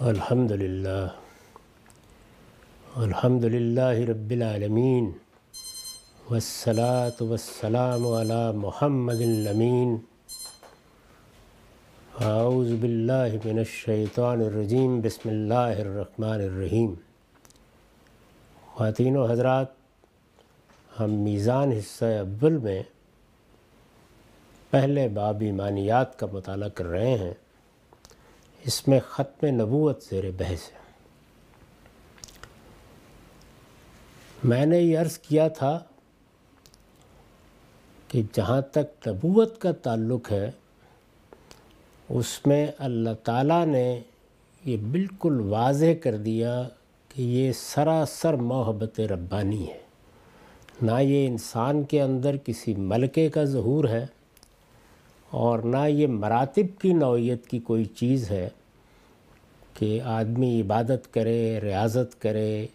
الحمد للہ الحمد للہ رب العالمین، والصلاة والسلام على محمد الامین۔ اعوذ باللہ من الشیطان الرجیم، بسم اللہ الرحمن الرحیم۔ خواتین و حضرات، ہم میزان حصہ اول میں پہلے باب ایمانیات کا مطالعہ کر رہے ہیں۔ اس میں ختم نبوت زیر بحث ہے۔ میں نے یہ عرض کیا تھا کہ جہاں تک نبوت کا تعلق ہے، اس میں اللہ تعالیٰ نے یہ بالکل واضح کر دیا کہ یہ سراسر محبت ربانی ہے۔ نہ یہ انسان کے اندر کسی ملکے کا ظہور ہے اور نہ یہ مراتب کی نوعیت کی کوئی چیز ہے کہ آدمی عبادت کرے، ریاضت کرے،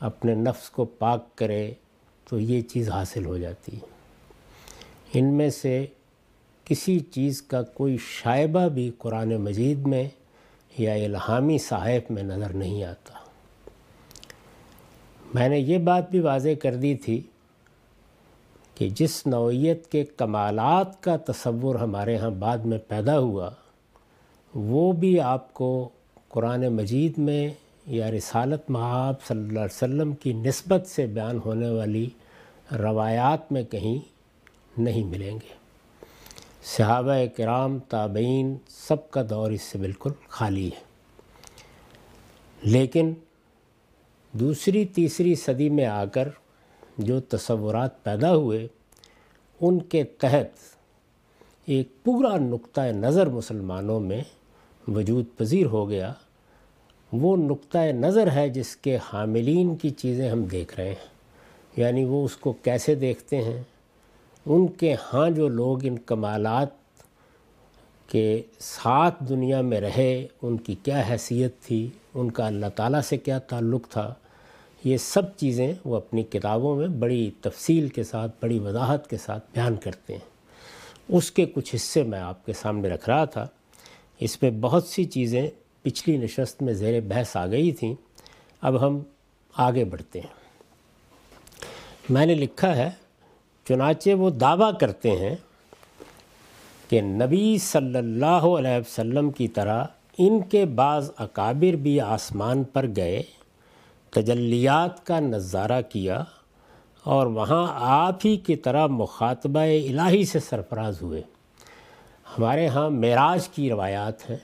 اپنے نفس کو پاک کرے، تو یہ چیز حاصل ہو جاتی ان میں سے کسی چیز کا کوئی شائبہ بھی قرآن مجید میں یا الہامی صحائف میں نظر نہیں آتا۔ میں نے یہ بات بھی واضح کر دی تھی کہ جس نوعیت کے کمالات کا تصور ہمارے ہاں بعد میں پیدا ہوا، وہ بھی آپ کو قرآن مجید میں یا رسالت محاب صلی اللہ علیہ وسلم کی نسبت سے بیان ہونے والی روایات میں کہیں نہیں ملیں گے۔ صحابہ کرام، تابعین، سب کا دور اس سے بالکل خالی ہے۔ لیکن دوسری، تیسری صدی میں آ کر جو تصورات پیدا ہوئے، ان کے تحت ایک پورا نقطہ نظر مسلمانوں میں وجود پذیر ہو گیا۔ وہ نقطہ نظر ہے جس کے حاملین کی چیزیں ہم دیکھ رہے ہیں یعنی وہ اس کو کیسے دیکھتے ہیں؟ ان کے ہاں جو لوگ ان کمالات کے ساتھ دنیا میں رہے، ان کی کیا حیثیت تھی؟ ان کا اللہ تعالیٰ سے کیا تعلق تھا؟ یہ سب چیزیں وہ اپنی کتابوں میں بڑی تفصیل کے ساتھ، بڑی وضاحت کے ساتھ بیان کرتے ہیں۔ اس کے کچھ حصے میں آپ کے سامنے رکھ رہا تھا۔ اس میں بہت سی چیزیں پچھلی نشست میں زیر بحث آ گئی تھیں۔ اب ہم آگے بڑھتے ہیں۔ میں نے لکھا ہے، چنانچہ وہ دعویٰ کرتے ہیں کہ نبی صلی اللہ علیہ وسلم کی طرح ان کے بعض اکابر بھی آسمان پر گئے۔ تجلیات کا نظارہ کیا اور وہاں آپ ہی کی طرح مخاطبہ الہی سے سرفراز ہوئے۔ ہمارے ہاں معراج کی روایات ہیں۔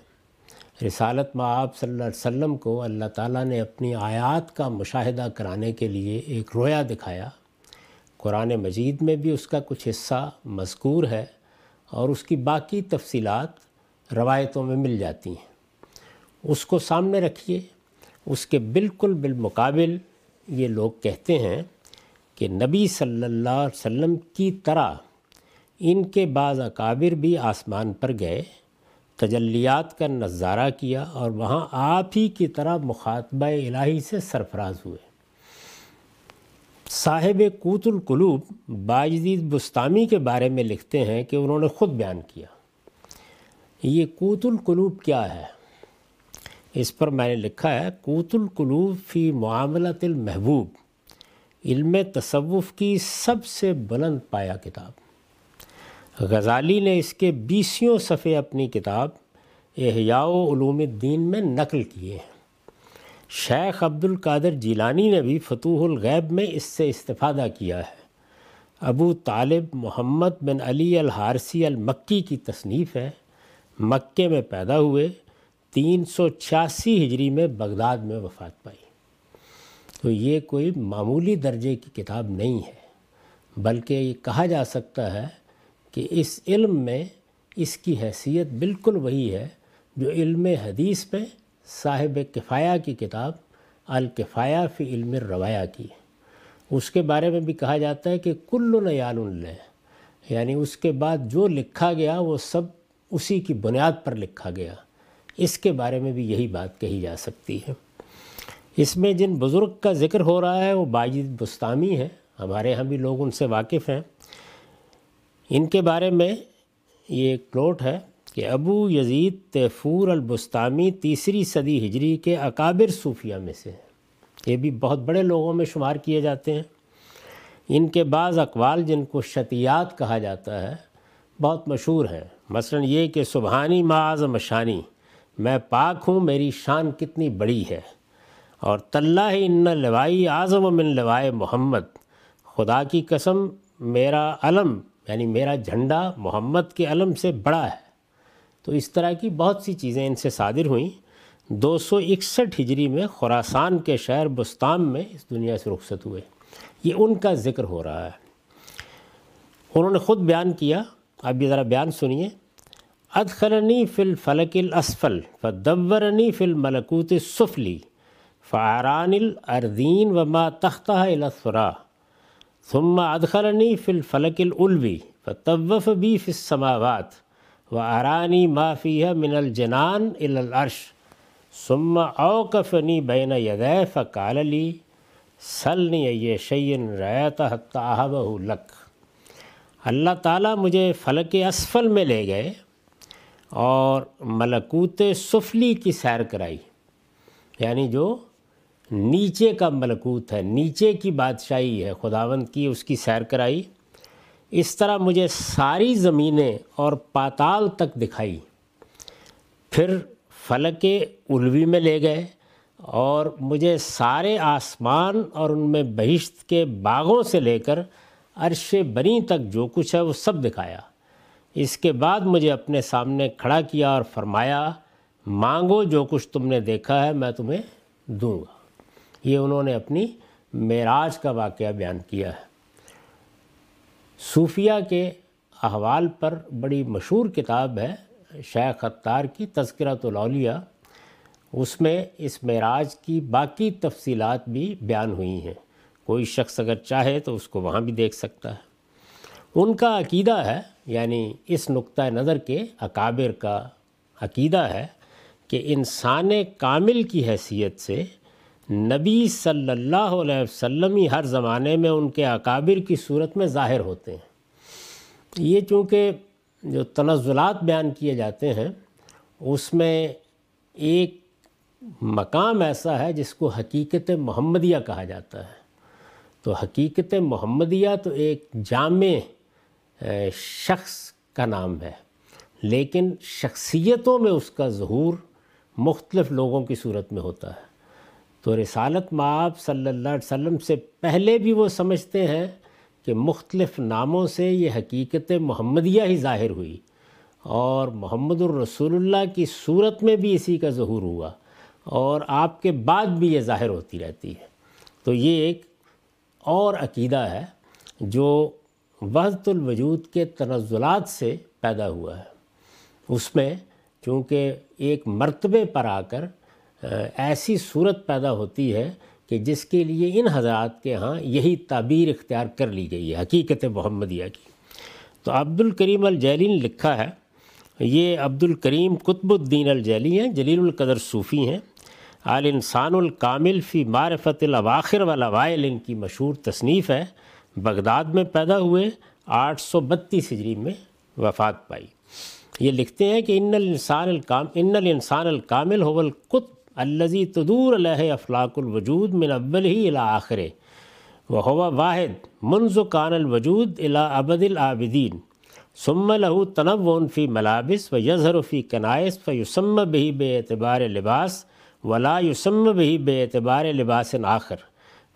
رسالت میں آپ صلی اللہ علیہ وسلم کو اللہ تعالیٰ نے اپنی آیات کا مشاہدہ کرانے کے لیے ایک رویا دکھایا۔ قرآن مجید میں بھی اس کا کچھ حصہ مذکور ہے اور اس کی باقی تفصیلات روایتوں میں مل جاتی ہیں۔ اس کو سامنے رکھیے۔ اس کے بالکل بالمقابل یہ لوگ کہتے ہیں کہ نبی صلی اللہ علیہ وسلم کی طرح ان کے بعض اکابر بھی آسمان پر گئے، تجلیات کا نظارہ کیا اور وہاں آپ ہی کی طرح مخاطبہ الہی سے سرفراز ہوئے۔ صاحب کوت القلوب باجدید بستامی کے بارے میں لکھتے ہیں کہ انہوں نے خود بیان کیا۔ یہ کوت القلوب کیا ہے؟ اس پر میں نے لکھا ہے کوت القلوب فی معاملت المحبوب، علم تصوف کی سب سے بلند پایا کتاب۔ غزالی نے اس کے بیسیوں صفحے اپنی کتاب احیاء علوم الدین میں نقل کیے ہیں۔ شیخ عبد القادر جیلانی نے بھی فتوح الغیب میں اس سے استفادہ کیا ہے۔ ابو طالب محمد بن علی الحارسی المکی کی تصنیف ہے۔ مکے میں پیدا ہوئے۔ تین سو چھیاسی ہجری میں بغداد میں وفات پائی۔ تو یہ کوئی معمولی درجے کی کتاب نہیں ہے، بلکہ یہ کہا جا سکتا ہے کہ اس علم میں اس کی حیثیت بالکل وہی ہے جو علم حدیث میں صاحب کفایہ کی کتاب الکفایہ فی علم الروایہ کی اس کے بارے میں بھی کہا جاتا ہے کہ کل نیال اللہ یعنی اس کے بعد جو لکھا گیا وہ سب اسی کی بنیاد پر لکھا گیا۔ اس کے بارے میں بھی یہی بات کہی جا سکتی ہے۔ اس میں جن بزرگ کا ذکر ہو رہا ہے وہ باجد بستانی ہے ہمارے ہاں بھی لوگ ان سے واقف ہیں۔ ان کے بارے میں یہ ایک نوٹ ہے کہ ابو یزید تیفور البستامی تیسری صدی ہجری کے اکابر صوفیہ میں سے ہیں۔ یہ بھی بہت بڑے لوگوں میں شمار کیے جاتے ہیں۔ ان کے بعض اقوال جن کو شتیات کہا جاتا ہے بہت مشہور ہیں۔ مثلا یہ کہ سبحانی معاذ مشانی میں پاک ہوں، میری شان کتنی بڑی ہے۔ اور طلّہ ان لوائی اعظم من لوائے محمد، خدا کی قسم، میرا علم یعنی میرا جھنڈا محمد کے علم سے بڑا ہے۔ تو اس طرح کی بہت سی چیزیں ان سے صادر ہوئیں۔ دو سو اکسٹھ ہجری میں خوراسان کے شہر بستام میں اس دنیا سے رخصت ہوئے۔ یہ ان کا ذکر ہو رہا ہے۔ انہوں نے خود بیان کیا۔ اب یہ ذرا بیان سنیے۔ ادخلنی فی الفلک الاسفل فدورنی فی الملکوت السفلی فعران الاردین وما تختہ الاسفرا ثم ادخلنی فی الفلک العلوی فطوف بی فی السماوات و ارانی معافیہ من الجنان العرش ثم اوقفنی بین یدے فقال لی سلنی یہ شعین ریت حتیٰ لک اللہ تعالیٰ مجھے فلک اسفل میں لے گئے اور ملکوت سفلی کی سیر کرائی۔ یعنی جو نیچے کا ملکوت ہے، نیچے کی بادشاہی ہے، خداوند کی اس کی سیر کرائی۔ اس طرح مجھے ساری زمینیں اور پاتال تک دکھائی۔ پھر فلک الوی میں لے گئے اور مجھے سارے آسمان اور ان میں بہشت کے باغوں سے لے کر عرش بنی تک جو کچھ ہے، وہ سب دکھایا۔ اس کے بعد مجھے اپنے سامنے کھڑا کیا اور فرمایا، مانگو جو کچھ تم نے دیکھا ہے میں تمہیں دوں گا۔ یہ انہوں نے اپنی معراج کا واقعہ بیان کیا ہے۔ صوفیہ کے احوال پر بڑی مشہور کتاب ہے، شیخ خطار کی تذکرۃ الاولیاء۔ اس میں اس معراج کی باقی تفصیلات بھی بیان ہوئی ہیں۔ کوئی شخص اگر چاہے تو اس کو وہاں بھی دیکھ سکتا ہے۔ ان کا عقیدہ ہے یعنی اس نقطۂ نظر کے اکابر کا عقیدہ ہے کہ انسان کامل کی حیثیت سے نبی صلی اللہ علیہ وسلم ہی ہر زمانے میں ان کے اکابر کی صورت میں ظاہر ہوتے ہیں۔ یہ چونکہ جو تنزلات بیان کیے جاتے ہیں، اس میں ایک مقام ایسا ہے جس کو حقیقت محمدیہ کہا جاتا ہے۔ تو حقیقت محمدیہ تو ایک جامع شخص کا نام ہے۔ لیکن شخصیتوں میں اس کا ظہور مختلف لوگوں کی صورت میں ہوتا ہے۔ تو رسالت معاب صلی اللہ علیہ وسلم سے پہلے بھی وہ سمجھتے ہیں کہ مختلف ناموں سے یہ حقیقت محمدیہ ہی ظاہر ہوئی۔ اور محمد الرسول اللہ کی صورت میں بھی اسی کا ظہور ہوا۔ اور آپ کے بعد بھی یہ ظاہر ہوتی رہتی ہے۔ تو یہ ایک اور عقیدہ ہے جو وحدت الوجود کے تنزلات سے پیدا ہوا ہے۔ اس میں چونکہ ایک مرتبے پر آ کر ایسی صورت پیدا ہوتی ہے کہ جس کے لیے ان حضرات کے ہاں یہی تعبیر اختیار کر لی گئی ہے، حقیقت محمدیہ کی۔ تو عبد الکریم الجیلی نے لکھا ہے، یہ عبد الکریم قطب الدین الجیلی ہیں، جلیل القدر صوفی ہیں۔ آل انسان الکامل فی معرفت الاواخر والاوائل ان کی مشہور تصنیف ہے۔ بغداد میں پیدا ہوئے، آٹھ سو بتیس ہجری میں وفات پائی۔ یہ لکھتے ہیں کہ ان الانسان الکام ان الانسان الکامل هو القطب الزی تدور علیہ افلاق الوجود من اول ہی الا آخر و ہوا واحد منز کان الوجود الا ابد العابدین ثم له تنون فی ملابس و یظہر فی کنائس فیسم بہی بے اعتبار لباس ولا یسم بہی بے اعتبار لباس آخر۔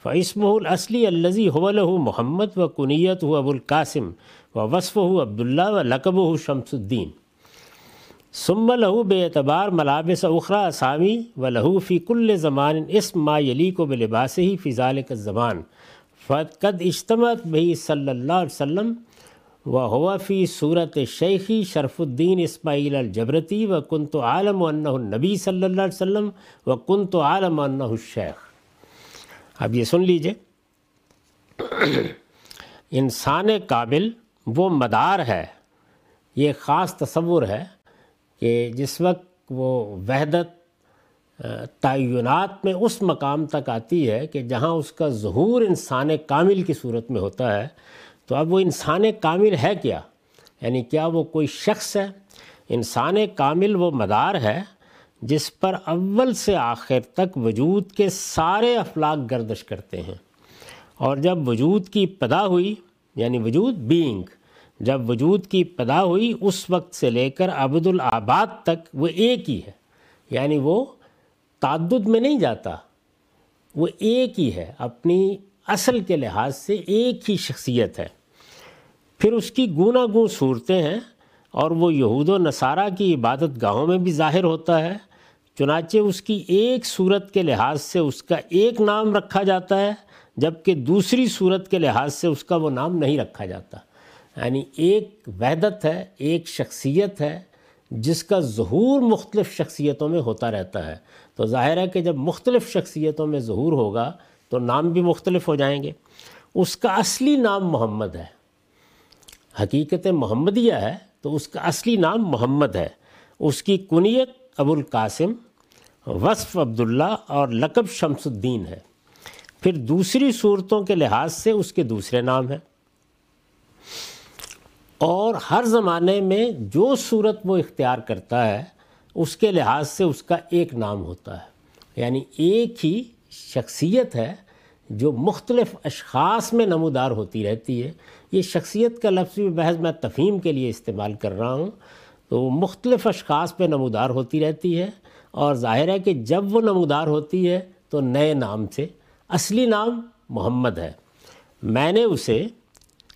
فعصمہ الاصلی الزی هو له محمد و کنیت ہو ابو القاسم و وصف ہو عبداللہ و لقب ہو شمس الدین. ثم لہو بے اعتبار ملابس اخرا اسامی و لہو فی کل زمان اسم ما یلی کو بے لباس ہی فی ذالک الزمان. فقد اجتمعت بہی صلی اللہ علیہ وسلم و ہوا فی صورت شیخی شرف الدین اسماعیل الجبرتی و کن تو عالم النبی صلی اللہ علیہ وسلم و کن تو عالم و الشیخ. اب یہ سن لیجیے۔ انسان قابل وہ مدار ہے، یہ خاص تصور ہے کہ جس وقت وہ وحدت تعینات میں اس مقام تک آتی ہے کہ جہاں اس کا ظہور انسان کامل کی صورت میں ہوتا ہے، تو اب وہ انسان کامل ہے کیا؟ یعنی کیا وہ کوئی شخص ہے؟ انسان کامل وہ مدار ہے جس پر اول سے آخر تک وجود کے سارے افلاق گردش کرتے ہیں۔ اور جب وجود کی پدا ہوئی یعنی وجود بینگ جب وجود کی پدا ہوئی، اس وقت سے لے کر عبد الآباد تک وہ ایک ہی ہے۔ یعنی وہ تعدد میں نہیں جاتا، وہ ایک ہی ہے، اپنی اصل کے لحاظ سے ایک ہی شخصیت ہے۔ پھر اس کی گونا گون صورتیں ہیں اور وہ یہود و نصارہ کی عبادت گاہوں میں بھی ظاہر ہوتا ہے۔ چنانچہ اس کی ایک صورت کے لحاظ سے اس کا ایک نام رکھا جاتا ہے، جبکہ دوسری صورت کے لحاظ سے اس کا وہ نام نہیں رکھا جاتا۔ یعنی ایک وحدت ہے، ایک شخصیت ہے، جس کا ظہور مختلف شخصیتوں میں ہوتا رہتا ہے۔ تو ظاہر ہے کہ جب مختلف شخصیتوں میں ظہور ہوگا تو نام بھی مختلف ہو جائیں گے۔ اس کا اصلی نام محمد ہے۔ حقیقت محمدیہ ہے تو اس کا اصلی نام محمد ہے۔ اس کی کنیت ابو القاسم، وصف عبداللہ اور لقب شمس الدین ہے۔ پھر دوسری صورتوں کے لحاظ سے اس کے دوسرے نام ہیں۔ اور ہر زمانے میں جو صورت وہ اختیار کرتا ہے، اس کے لحاظ سے اس کا ایک نام ہوتا ہے۔ یعنی ایک ہی شخصیت ہے جو مختلف اشخاص میں نمودار ہوتی رہتی ہے۔ یہ شخصیت کا لفظ بھی بحث میں تفہیم کے لیے استعمال کر رہا ہوں۔ تو وہ مختلف اشخاص پہ نمودار ہوتی رہتی ہے اور ظاہر ہے کہ جب وہ نمودار ہوتی ہے تو نئے نام سے اصلی نام محمد ہے۔ میں نے اسے،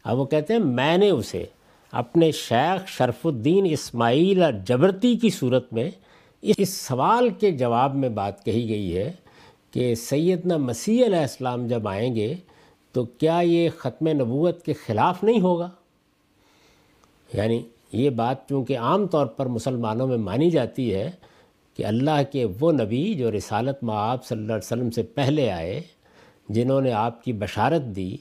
اب وہ کہتے ہیں میں نے اسے اپنے شیخ شرف الدین اسماعیل اور جبرتی کی صورت میں اس سوال کے جواب میں بات کہی گئی ہے کہ سیدنا مسیح علیہ السلام جب آئیں گے تو کیا یہ ختم نبوت کے خلاف نہیں ہوگا؟ یعنی یہ بات چونکہ عام طور پر مسلمانوں میں مانی جاتی ہے کہ اللہ کے وہ نبی جو رسالت معاب صلی اللہ علیہ وسلم سے پہلے آئے، جنہوں نے آپ کی بشارت دی،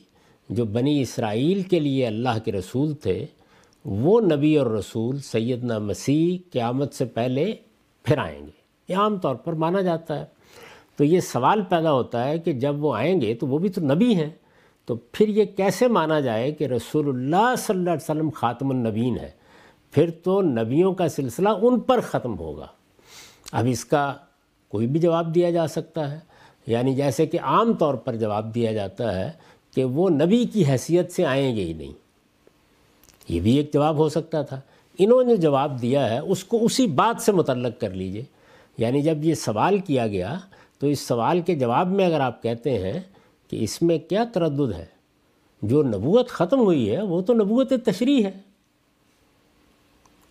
جو بنی اسرائیل کے لیے اللہ کے رسول تھے، وہ نبی اور رسول سیدنا مسیح قیامت سے پہلے پھر آئیں گے۔ یہ عام طور پر مانا جاتا ہے۔ تو یہ سوال پیدا ہوتا ہے کہ جب وہ آئیں گے تو وہ بھی تو نبی ہیں۔ تو پھر یہ کیسے مانا جائے کہ رسول اللہ صلی اللہ علیہ وسلم خاتم النبین ہے پھر تو نبیوں کا سلسلہ ان پر ختم ہوگا۔ اب اس کا کوئی بھی جواب دیا جا سکتا ہے۔ یعنی جیسے کہ عام طور پر جواب دیا جاتا ہے کہ وہ نبی کی حیثیت سے آئیں گے ہی نہیں۔ یہ بھی ایک جواب ہو سکتا تھا۔ انہوں نے جواب دیا ہے، اس کو اسی بات سے متعلق کر لیجیے۔ یعنی جب یہ سوال کیا گیا، تو اس سوال کے جواب میں اگر آپ کہتے ہیں کہ اس میں کیا تردد ہے؟ جو نبوت ختم ہوئی ہے، وہ تو نبوت تشریح ہے۔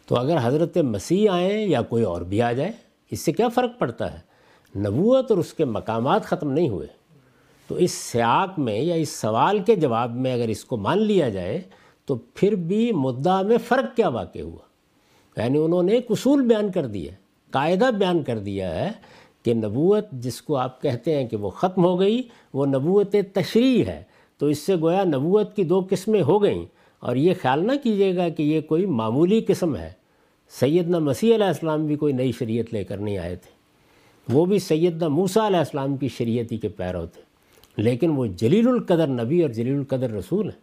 تو اگر حضرت مسیح آئیں یا کوئی اور بھی آ جائے، اس سے کیا فرق پڑتا ہے؟ نبوت اور اس کے مقامات ختم نہیں ہوئے۔ تو اس سیاق میں یا اس سوال کے جواب میں اگر اس کو مان لیا جائے، تو پھر بھی مدعا میں فرق کیا واقع ہوا؟ یعنی انہوں نے ایک اصول بیان کر دیا قاعدہ بیان کر دیا ہے کہ نبوت جس کو آپ کہتے ہیں کہ وہ ختم ہو گئی، وہ نبوت تشریح ہے۔ تو اس سے گویا نبوت کی دو قسمیں ہو گئیں۔ اور یہ خیال نہ کیجیے گا کہ یہ کوئی معمولی قسم ہے۔ سیدنا مسیح علیہ السلام بھی کوئی نئی شریعت لے کر نہیں آئے تھے۔ وہ بھی سیدنا موسیٰ علیہ السلام کی شریعتی کے پیرو تھے۔ لیکن وہ جلیل القدر نبی اور جلیل القدر رسول ہیں۔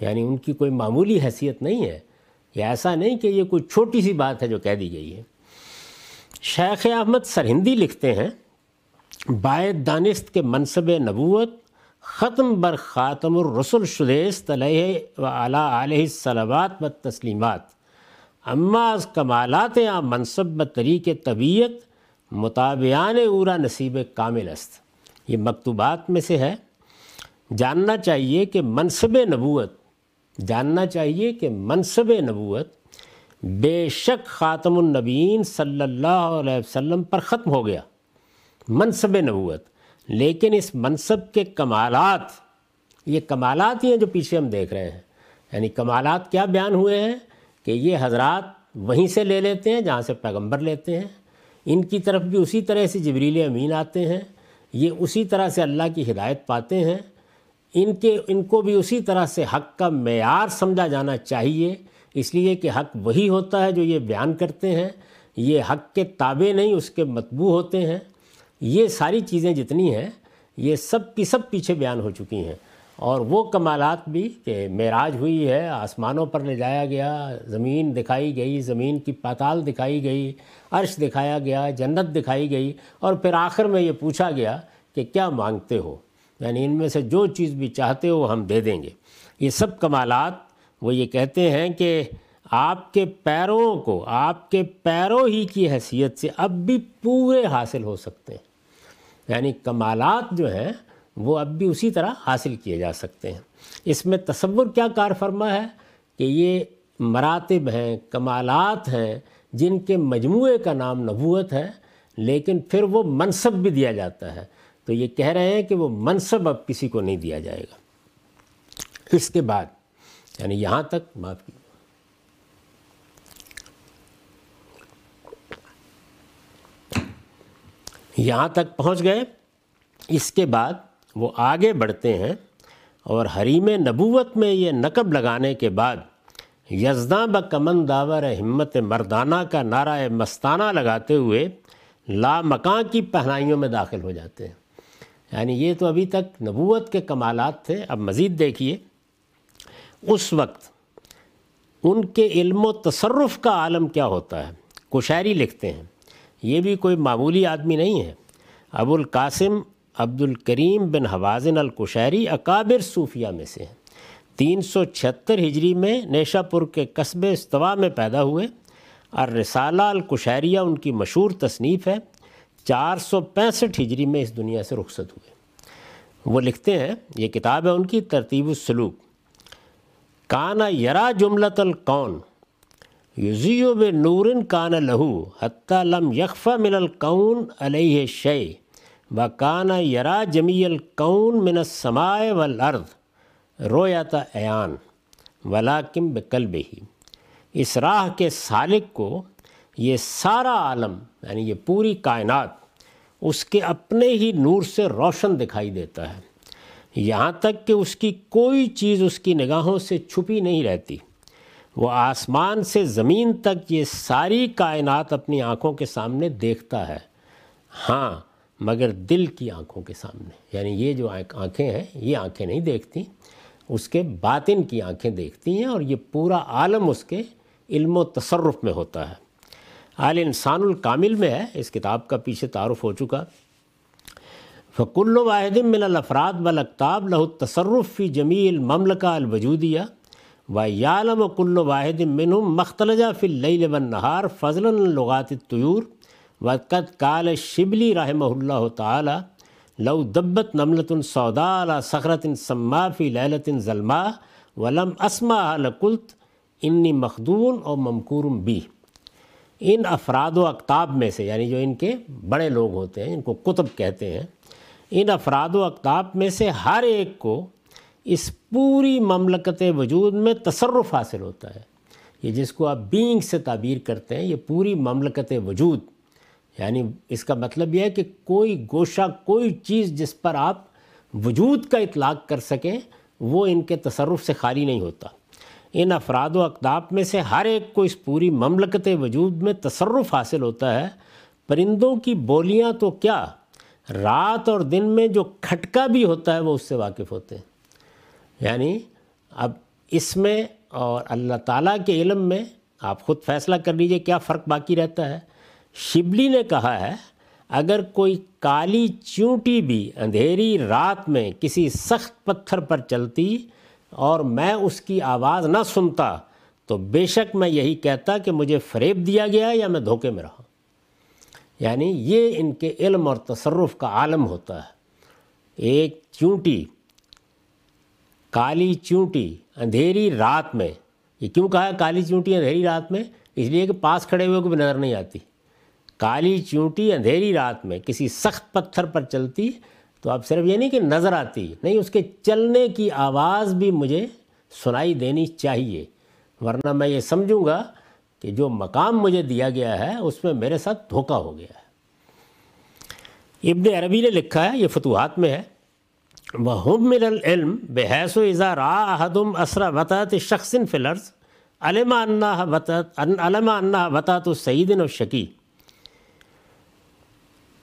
یعنی ان کی کوئی معمولی حیثیت نہیں ہے۔ یہ ایسا نہیں کہ یہ کوئی چھوٹی سی بات ہے جو کہہ دی گئی ہے۔ شیخ احمد سرہندی لکھتے ہیں باعد دانست کے منصب نبوت ختم بر خاتم الرسل شدیست علیہ و اعلیٰ علیہ السلامات و تسلیمات اما از کمالات یا منصب ب طریق طبیعت مطابعان اورا نصیب کامل است۔ یہ مکتوبات میں سے ہے۔ جاننا چاہیے کہ منصب نبوت، جاننا چاہیے کہ منصب نبوت بے شک خاتم النبین صلی اللہ علیہ وسلم پر ختم ہو گیا۔ منصب نبوت۔ لیکن اس منصب کے کمالات، یہ کمالات ہی ہیں جو پیچھے ہم دیکھ رہے ہیں۔ یعنی کمالات کیا بیان ہوئے ہیں؟ کہ یہ حضرات وہیں سے لے لیتے ہیں جہاں سے پیغمبر لیتے ہیں۔ ان کی طرف بھی اسی طرح سے جبریل امین آتے ہیں۔ یہ اسی طرح سے اللہ کی ہدایت پاتے ہیں۔ ان کے، ان کو بھی اسی طرح سے حق کا معیار سمجھا جانا چاہیے۔ اس لیے کہ حق وہی ہوتا ہے جو یہ بیان کرتے ہیں۔ یہ حق کے تابع نہیں، اس کے مطبوع ہوتے ہیں۔ یہ ساری چیزیں جتنی ہیں، یہ سب کی سب پیچھے بیان ہو چکی ہیں۔ اور وہ کمالات بھی کہ معراج ہوئی ہے، آسمانوں پر لے جایا گیا، زمین دکھائی گئی، زمین کی پاتال دکھائی گئی، عرش دکھایا گیا، جنت دکھائی گئی۔ اور پھر آخر میں یہ پوچھا گیا کہ کیا مانگتے ہو؟ یعنی ان میں سے جو چیز بھی چاہتے ہو ہم دے دیں گے۔ یہ سب کمالات، وہ یہ کہتے ہیں کہ آپ کے پیروں کو، آپ کے پیروں ہی کی حیثیت سے اب بھی پورے حاصل ہو سکتے ہیں۔ یعنی کمالات جو ہیں، وہ اب بھی اسی طرح حاصل کیے جا سکتے ہیں۔ اس میں تصور کیا کار فرما ہے کہ یہ مراتب ہیں، کمالات ہیں، جن کے مجموعے کا نام نبوت ہے، لیکن پھر وہ منصب بھی دیا جاتا ہے۔ تو یہ کہہ رہے ہیں کہ وہ منصب اب کسی کو نہیں دیا جائے گا۔ اس کے بعد یعنی یہاں تک، معاف کی یہاں تک پہنچ گئے۔ اس کے بعد وہ آگے بڑھتے ہیں اور حریم نبوت میں یہ نقب لگانے کے بعد یزداں بکمن داور ہمت مردانہ کا نعرہ مستانہ لگاتے ہوئے لا مکان کی پہنائیوں میں داخل ہو جاتے ہیں۔ یعنی یہ تو ابھی تک نبوت کے کمالات تھے، اب مزید دیکھیے۔ اس وقت ان کے علم و تصرف کا عالم کیا ہوتا ہے؟ کشاعری لکھتے ہیں۔ یہ بھی کوئی معمولی آدمی نہیں ہے۔ ابو القاسم عبد الکریم بن حوازن الکشیری اکابر صوفیہ میں سے ہیں۔ تین سو چھہتر ہجری میں نیشا پور کے قصب استوا میں پیدا ہوئے۔ اور رسالہ الکشیریہ ان کی مشہور تصنیف ہے۔ چار سو پینسٹھ ہجری میں اس دنیا سے رخصت ہوئے۔ وہ لکھتے ہیں، یہ کتاب ہے ان کی ترتیب السلوک۔ کانا یرا جملت القون۔ یوزیو بے نورن کان لہو حتیٰ لم یکفہ من القون علیہ شے و کانا یرا جمی القون من السمائے والارض۔ رویتا ایان۔ ولاکم بقلب ہی اس راہ کے سالک کو یہ سارا عالم یعنی یہ پوری کائنات، اس کے اپنے ہی نور سے روشن دکھائی دیتا ہے۔ یہاں تک کہ اس کی کوئی چیز اس کی نگاہوں سے چھپی نہیں رہتی۔ وہ آسمان سے زمین تک یہ ساری کائنات اپنی آنکھوں کے سامنے دیکھتا ہے۔ ہاں مگر دل کی آنکھوں کے سامنے۔ یعنی یہ جو آنکھیں ہیں، یہ آنکھیں نہیں دیکھتی۔ اس کے باطن کی آنکھیں دیکھتی ہیں اور یہ پورا عالم اس کے علم و تصرف میں ہوتا ہے۔ عال انسان الکامل میں ہے۔ اس کتاب کا پیچھے تعارف ہو چکا۔ فکل واحد من الافراد والاقتاب لہ تصرف فی جمیل مملکہ الوجودیہ۔ و یالم و کل واحد منہم مختلجہ فی اللیل والنہار فضلا لغات الطیور وقت کال شبلی رحمہ اللہ تعالی لو دبت نملت سودا علی سخرت سما فی لیلت ظلما ولم اسما لقلت انی مخدون اور ممکورم بی ان افراد و اقتاب میں سے یعنی جو ان کے بڑے لوگ ہوتے ہیں، ان کو کتب کہتے ہیں، ان افراد و اقتاب میں سے ہر ایک کو اس پوری مملکت وجود میں تصرف حاصل ہوتا ہے۔ یہ جس کو آپ بینگ سے تعبیر کرتے ہیں، یہ پوری مملکت وجود۔ یعنی اس کا مطلب یہ ہے کہ کوئی گوشہ، کوئی چیز جس پر آپ وجود کا اطلاق کر سکیں، وہ ان کے تصرف سے خالی نہیں ہوتا۔ ان افراد و اقداب میں سے ہر ایک کو اس پوری مملکت وجود میں تصرف حاصل ہوتا ہے۔ پرندوں کی بولیاں تو کیا؟ رات اور دن میں جو کھٹکا بھی ہوتا ہے، وہ اس سے واقف ہوتے ہیں۔ یعنی اب اس میں اور اللہ تعالیٰ کے علم میں آپ خود فیصلہ کر لیجیے کیا فرق باقی رہتا ہے۔ شبلی نے کہا ہے، اگر کوئی کالی چونٹی بھی اندھیری رات میں کسی سخت پتھر پر چلتی اور میں اس کی آواز نہ سنتا، تو بے شک میں یہی کہتا کہ مجھے فریب دیا گیا یا میں دھوکے میں رہا۔ یعنی یہ ان کے علم اور تصرف کا عالم ہوتا ہے۔ ایک چونٹی کالی چونٹی اندھیری رات میں۔ یہ کیوں کہا ہے کالی چونٹی اندھیری رات میں؟ اس لیے کہ پاس کھڑے ہوئے کو بھی نظر نہیں آتی۔ کالی چونٹی اندھیری رات میں کسی سخت پتھر پر چلتی تو اب صرف یہ نہیں کہ نظر آتی، نہیں، اس کے چلنے کی آواز بھی مجھے سنائی دینی چاہیے۔ ورنہ میں یہ سمجھوں گا کہ جو مقام مجھے دیا گیا ہے، اس میں میرے ساتھ دھوکہ ہو گیا ہے۔ ابن عربی نے لکھا ہے، یہ فتوحات میں ہے۔ وہ من العلم بحیث و اضا را حدم اسرا وطاط شخصن فلرز علم انّا وطت علم انّا وطاط السعیدن و شکی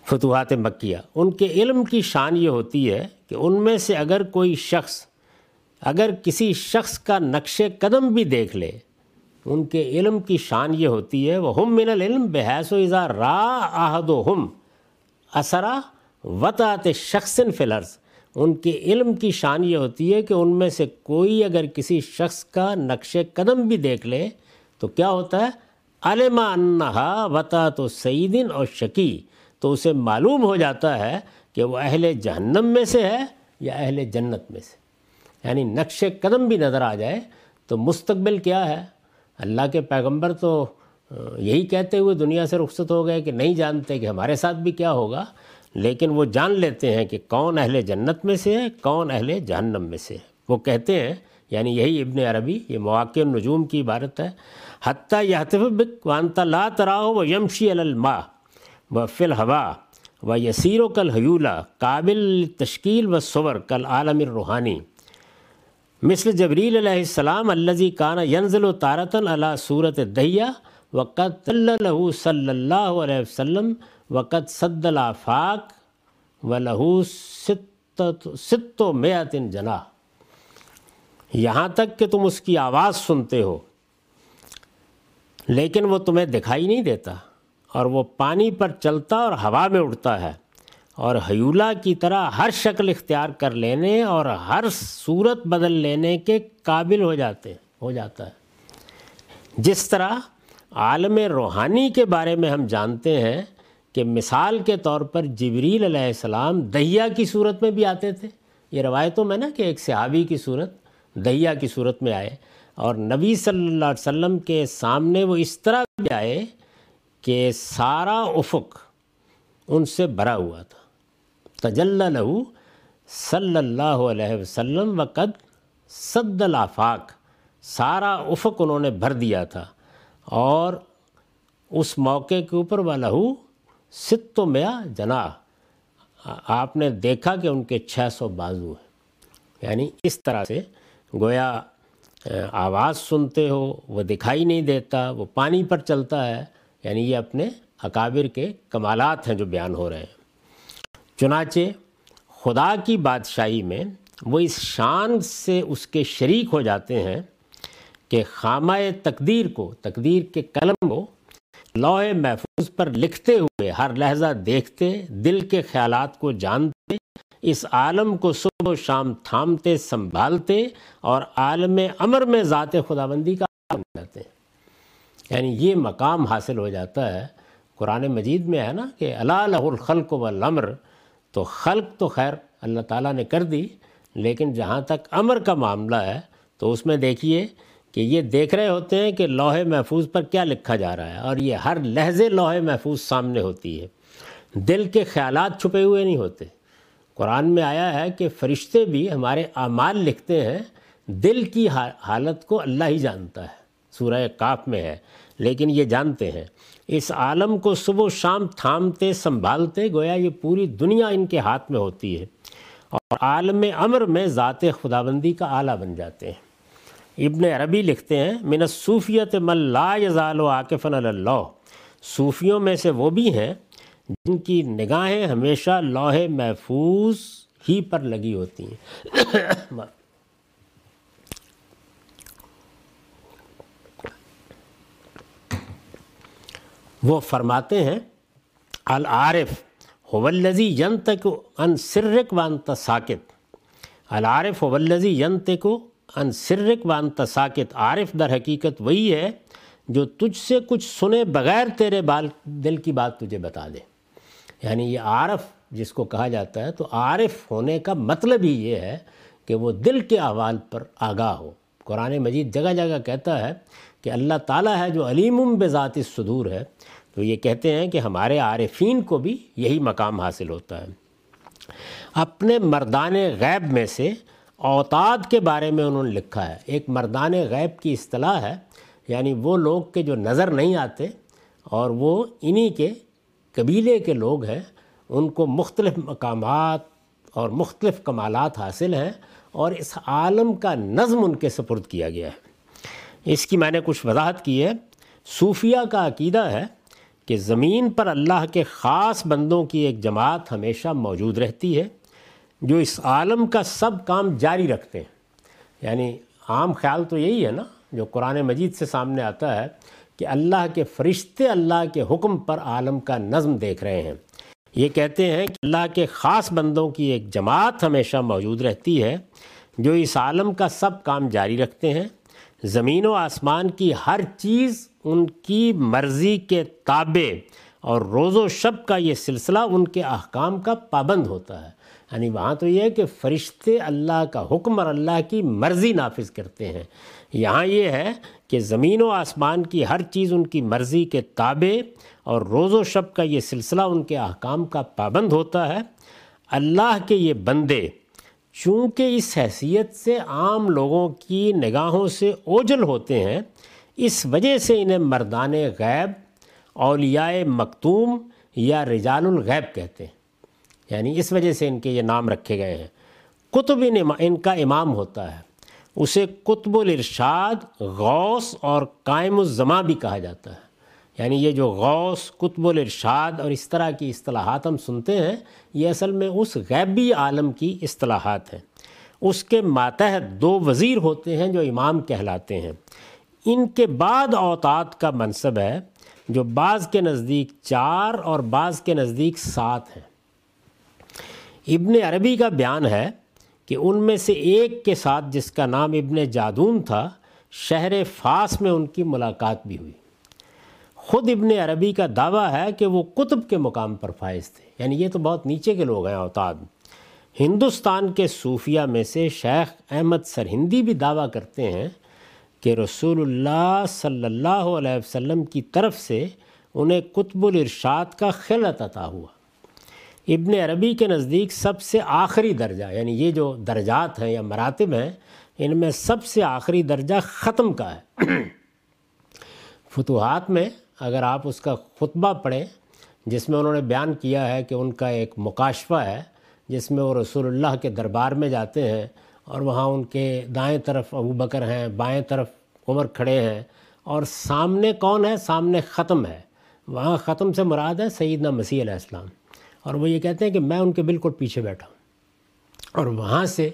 فتوحات مکیہ۔ ان کے علم کی شان یہ ہوتی ہے کہ ان میں سے اگر کوئی شخص اگر کسی شخص کا نقش قدم بھی دیکھ لے، ان کے علم کی شان یہ ہوتی ہے وہ ہم من العلم بحیث و اضا را آہد و ہم اثرا وطاط شخصن فلرز ان کے علم کی شان یہ ہوتی ہے کہ ان میں سے کوئی اگر کسی شخص کا نقش قدم بھی دیکھ لے تو کیا ہوتا ہے؟ علم انہا وطا تو سعیدن اور شکی تو اسے معلوم ہو جاتا ہے کہ وہ اہل جہنم میں سے ہے یا اہل جنت میں سے۔ یعنی نقش قدم بھی نظر آ جائے تو مستقبل کیا ہے؟ اللہ کے پیغمبر تو یہی کہتے ہوئے دنیا سے رخصت ہو گئے کہ نہیں جانتے کہ ہمارے ساتھ بھی کیا ہوگا۔ لیکن وہ جان لیتے ہیں کہ کون اہل جنت میں سے ہے کون اہل جہنم میں سے ہے وہ کہتے ہیں یعنی یہی ابن عربی، یہ مواقع النجوم کی عبارت ہے، حتیٰ یہ بک وانتا لا تراؤ و یمشی الما و فل ہوا و یسیر و کل حیولہ قابل تشکیل و صور کل عالم الروحانی۔ مثل جبریل علیہ السلام الزی کانا ینزل و تارتن اللہ صورت دہیا وقت اللہ صلی اللہ علیہ وسلم وقت صد الافاق و لہو ست و میتن جنا یہاں تک کہ تم اس کی آواز سنتے ہو، لیکن وہ تمہیں دکھائی نہیں دیتا اور وہ پانی پر چلتا اور ہوا میں اڑتا ہے اور حیولہ کی طرح ہر شکل اختیار کر لینے اور ہر صورت بدل لینے کے قابل ہو جاتے ہو جاتا ہے۔ جس طرح عالم روحانی کے بارے میں ہم جانتے ہیں کہ مثال کے طور پر جبریل علیہ السلام دہیا کی صورت میں بھی آتے تھے۔ یہ روایتوں میں نا کہ ایک صحابی کی صورت دہیا کی صورت میں آئے اور نبی صلی اللہ علیہ وسلم کے سامنے وہ اس طرح بھی آئے کہ سارا افق ان سے بھرا ہوا تھا۔ تجل لہو صلی اللہ علیہ وسلم وقت صد الافاق، سارا افق انہوں نے بھر دیا تھا اور اس موقع کے اوپر وہ لہو ست و میا جنا آپ نے دیکھا کہ ان کے چھ سو بازو ہیں۔ یعنی اس طرح سے گویا، آواز سنتے ہو، وہ دکھائی نہیں دیتا، وہ پانی پر چلتا ہے۔ یعنی یہ اپنے اکابر کے کمالات ہیں جو بیان ہو رہے ہیں۔ چنانچہ، خدا کی بادشاہی میں وہ اس شان سے اس کے شریک ہو جاتے ہیں کہ خامہ تقدیر کو، تقدیر کے قلم کو لوح محفوظ پر لکھتے ہوئے ہر لہجہ دیکھتے، دل کے خیالات کو جانتے، اس عالم کو صبح و شام تھامتے، سنبھالتے اور عالم امر میں ذات خدا بندی کا جاتے ہیں یعنی یہ مقام حاصل ہو جاتا ہے۔ قرآن مجید میں ہے نا کہ اللہ الخلق و الامر تو خلق تو خیر اللہ تعالیٰ نے کر دی، لیکن جہاں تک امر کا معاملہ ہے، تو اس میں دیکھیے کہ یہ دیکھ رہے ہوتے ہیں کہ لوہے محفوظ پر کیا لکھا جا رہا ہے اور یہ ہر لہجے لوہے محفوظ سامنے ہوتی ہے۔ دل کے خیالات چھپے ہوئے نہیں ہوتے۔ قرآن میں آیا ہے کہ فرشتے بھی ہمارے اعمال لکھتے ہیں۔ دل کی حالت کو اللہ ہی جانتا ہے۔ سورہ کاف میں ہے۔ لیکن یہ جانتے ہیں۔ اس عالم کو صبح و شام تھامتے، سنبھالتے، گویا یہ پوری دنیا ان کے ہاتھ میں ہوتی ہے۔ اور عالم امر میں ذات خداوندی کا آلہ بن جاتے ہیں۔ ابن عربی لکھتے ہیں، من الصوفیت من لا یزال و عاقفن اللہ۔ صوفیوں میں سے وہ بھی ہیں جن کی نگاہیں ہمیشہ لوح محفوظ ہی پر لگی ہوتی ہیں۔ وہ فرماتے ہیں، العارف ہوزی ینت کو ان سرک وانت ساکت۔ العارف ہوزی ینت کو ان سرک وانت ساکت عارف در حقیقت وہی ہے جو تجھ سے کچھ سنے بغیر تیرے بال، دل کی بات تجھے بتا دے۔ یعنی یہ عارف جس کو کہا جاتا ہے، تو عارف ہونے کا مطلب ہی یہ ہے کہ وہ دل کے احوال پر آگاہ ہو۔ قرآن مجید جگہ جگہ کہتا ہے کہ اللہ تعالیٰ ہے جو علیم بذات صدور ہے۔ تو یہ کہتے ہیں کہ ہمارے عارفین کو بھی یہی مقام حاصل ہوتا ہے۔ اپنے مردان غیب میں سے اوتاد کے بارے میں انہوں نے لکھا ہے۔ ایک مردان غیب کی اصطلاح ہے یعنی وہ لوگ کے جو نظر نہیں آتے اور وہ انہی کے قبیلے کے لوگ ہیں۔ ان کو مختلف مقامات اور مختلف کمالات حاصل ہیں اور اس عالم کا نظم ان کے سپرد کیا گیا ہے۔ اس کی میں نے کچھ وضاحت کی ہے۔ صوفیہ کا عقیدہ ہے کہ زمین پر اللہ کے خاص بندوں کی ایک جماعت ہمیشہ موجود رہتی ہے۔ جو اس عالم کا سب کام جاری رکھتے ہیں۔ یعنی عام خیال تو یہی ہے نا، جو قرآن مجید سے سامنے آتا ہے کہ اللہ کے فرشتے اللہ کے حکم پر عالم کا نظم دیکھ رہے ہیں۔ یہ کہتے ہیں کہ اللہ کے خاص بندوں کی ایک جماعت ہمیشہ موجود رہتی ہے، جو اس عالم کا سب کام جاری رکھتے ہیں۔ زمین و آسمان کی ہر چیز ان کی مرضی کے تابع اور روز و شب کا یہ سلسلہ ان کے احکام کا پابند ہوتا ہے۔ یعنی وہاں تو یہ ہے کہ فرشتے اللہ کا حکم اور اللہ کی مرضی نافذ کرتے ہیں۔ یہاں یہ ہے کہ زمین و آسمان کی ہر چیز ان کی مرضی کے تابع اور روز و شب کا یہ سلسلہ ان کے احکام کا پابند ہوتا ہے۔ اللہ کے یہ بندے چونکہ اس حیثیت سے عام لوگوں کی نگاہوں سے اوجل ہوتے ہیں، اس وجہ سے انہیں مردان غیب، اولیاء مکتوم یا رجال الغیب کہتے ہیں۔ یعنی اس وجہ سے ان کے یہ نام رکھے گئے ہیں۔ قطب ان کا امام ہوتا ہے۔ اسے قطب الارشاد غوث اور قائم الزماں بھی کہا جاتا ہے۔ یعنی یہ جو غوث، قطب الارشاد اور اس طرح کی اصطلاحات ہم سنتے ہیں، یہ اصل میں اس غیبی عالم کی اصطلاحات ہیں۔ اس کے ماتحت دو وزیر ہوتے ہیں جو امام کہلاتے ہیں۔ ان کے بعد اوتاد کا منصب ہے، جو بعض کے نزدیک چار اور بعض کے نزدیک سات ہیں۔ ابن عربی کا بیان ہے کہ ان میں سے ایک کے ساتھ جس کا نام ابن جادون تھا، شہر فاس میں ان کی ملاقات بھی ہوئی۔ خود ابن عربی کا دعویٰ ہے کہ وہ قطب کے مقام پر فائز تھے۔ یعنی یہ تو بہت نیچے کے لوگ ہیں، اوتاد۔ ہندوستان کے صوفیہ میں سے شیخ احمد سرہندی بھی دعویٰ کرتے ہیں کہ رسول اللہ صلی اللہ علیہ وسلم کی طرف سے انہیں قطب الارشاد کا خلط عطا ہوا۔ ابن عربی کے نزدیک سب سے آخری درجہ یعنی یہ جو درجات ہیں یا مراتب ہیں، ان میں سب سے آخری درجہ ختم کا ہے۔ فتوحات میں اگر آپ اس کا خطبہ پڑھیں، جس میں انہوں نے بیان کیا ہے کہ ان کا ایک مکاشفہ ہے، جس میں وہ رسول اللہ کے دربار میں جاتے ہیں اور وہاں ان کے دائیں طرف ابو بکر ہیں، بائیں طرف عمر کھڑے ہیں، اور سامنے کون ہے؟ سامنے ختم ہے۔ وہاں ختم سے مراد ہے سیدنا مسیح علیہ السلام۔ اور وہ یہ کہتے ہیں کہ میں ان کے بالکل پیچھے بیٹھا ہوں۔ اور وہاں سے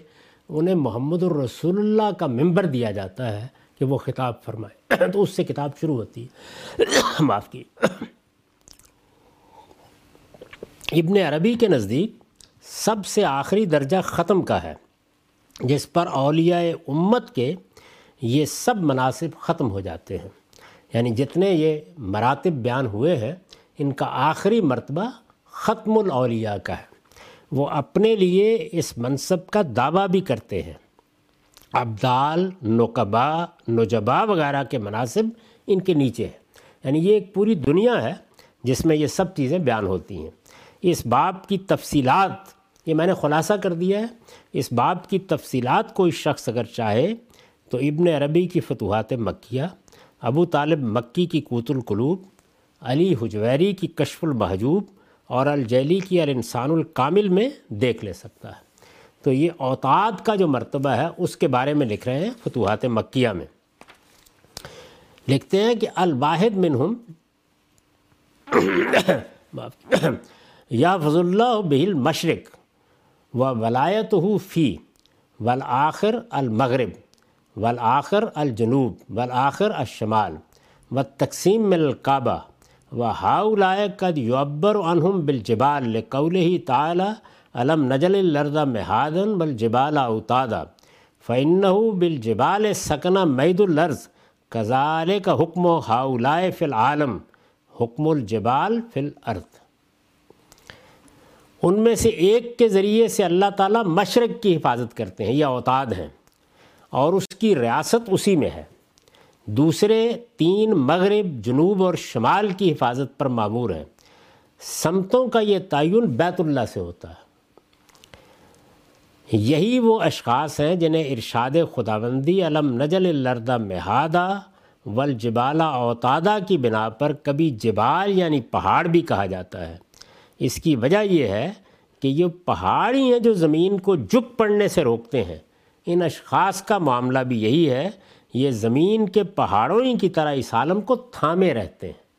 انہیں محمد الرسول اللہ کا ممبر دیا جاتا ہے کہ وہ خطاب فرمائے۔ تو اس سے کتاب شروع ہوتی ہے۔ معاف کی ابن عربی کے نزدیک سب سے آخری درجہ ختم کا ہے، جس پر اولیاء امت کے یہ سب مناسب ختم ہو جاتے ہیں۔ یعنی جتنے یہ مراتب بیان ہوئے ہیں، ان کا آخری مرتبہ ختم الاولیاء کا ہے۔ وہ اپنے لیے اس منصب کا دعویٰ بھی کرتے ہیں۔ ابدال نقبا نجبا وغیرہ کے مناسب ان کے نیچے ہیں۔ یعنی یہ ایک پوری دنیا ہے جس میں یہ سب چیزیں بیان ہوتی ہیں۔ اس باب کی تفصیلات، یہ میں نے خلاصہ کر دیا ہے۔ اس باب کی تفصیلات کوئی شخص اگر چاہے تو ابن عربی کی فتوحات مکیہ، ابو طالب مکی کی کوت القلوب، علی حجویری کی کشف المحجوب اور الجیلی کی الانسان الکامل میں دیکھ لے سکتا ہے۔ تو یہ اوتاد کا جو مرتبہ ہے، اس کے بارے میں لکھ رہے ہیں فتوحات مکیہ میں۔ لکھتے ہیں کہ الواحد منہم یا فض اللہ بہل مشرق و ولایت ہو فی والآخر المغرب والآخر الجنوب والآخر الشمال و تقسیم من القعبہ و ہاؤلائے قد یعبر عنہم بالجبال لقول ہی تعالی علم نجل الرد مہادن بالجبال اوتادا فعنََ بالجبال سکنہ مید الرض کزال کا حکم و ہاؤلائے فی العالم حکم الجبال فی الارض ان میں سے ایک کے ذریعے سے اللہ تعالیٰ مشرق کی حفاظت کرتے ہیں، یہ اوتاد ہیں اور اس کی ریاست اسی میں ہے۔ دوسرے تین مغرب، جنوب اور شمال کی حفاظت پر معمور ہیں۔ سمتوں کا یہ تعین بیت اللہ سے ہوتا ہے۔ یہی وہ اشخاص ہیں جنہیں ارشاد خداوندی علم نجل الردہ مہادہ والجبالہ اوتادہ کی بنا پر کبھی جبال یعنی پہاڑ بھی کہا جاتا ہے۔ اس کی وجہ یہ ہے کہ یہ پہاڑ ہی ہیں جو زمین کو جھک پڑنے سے روکتے ہیں۔ ان اشخاص کا معاملہ بھی یہی ہے یہ زمین کے پہاڑوں ہی کی طرح اس عالم کو تھامے رہتے ہیں۔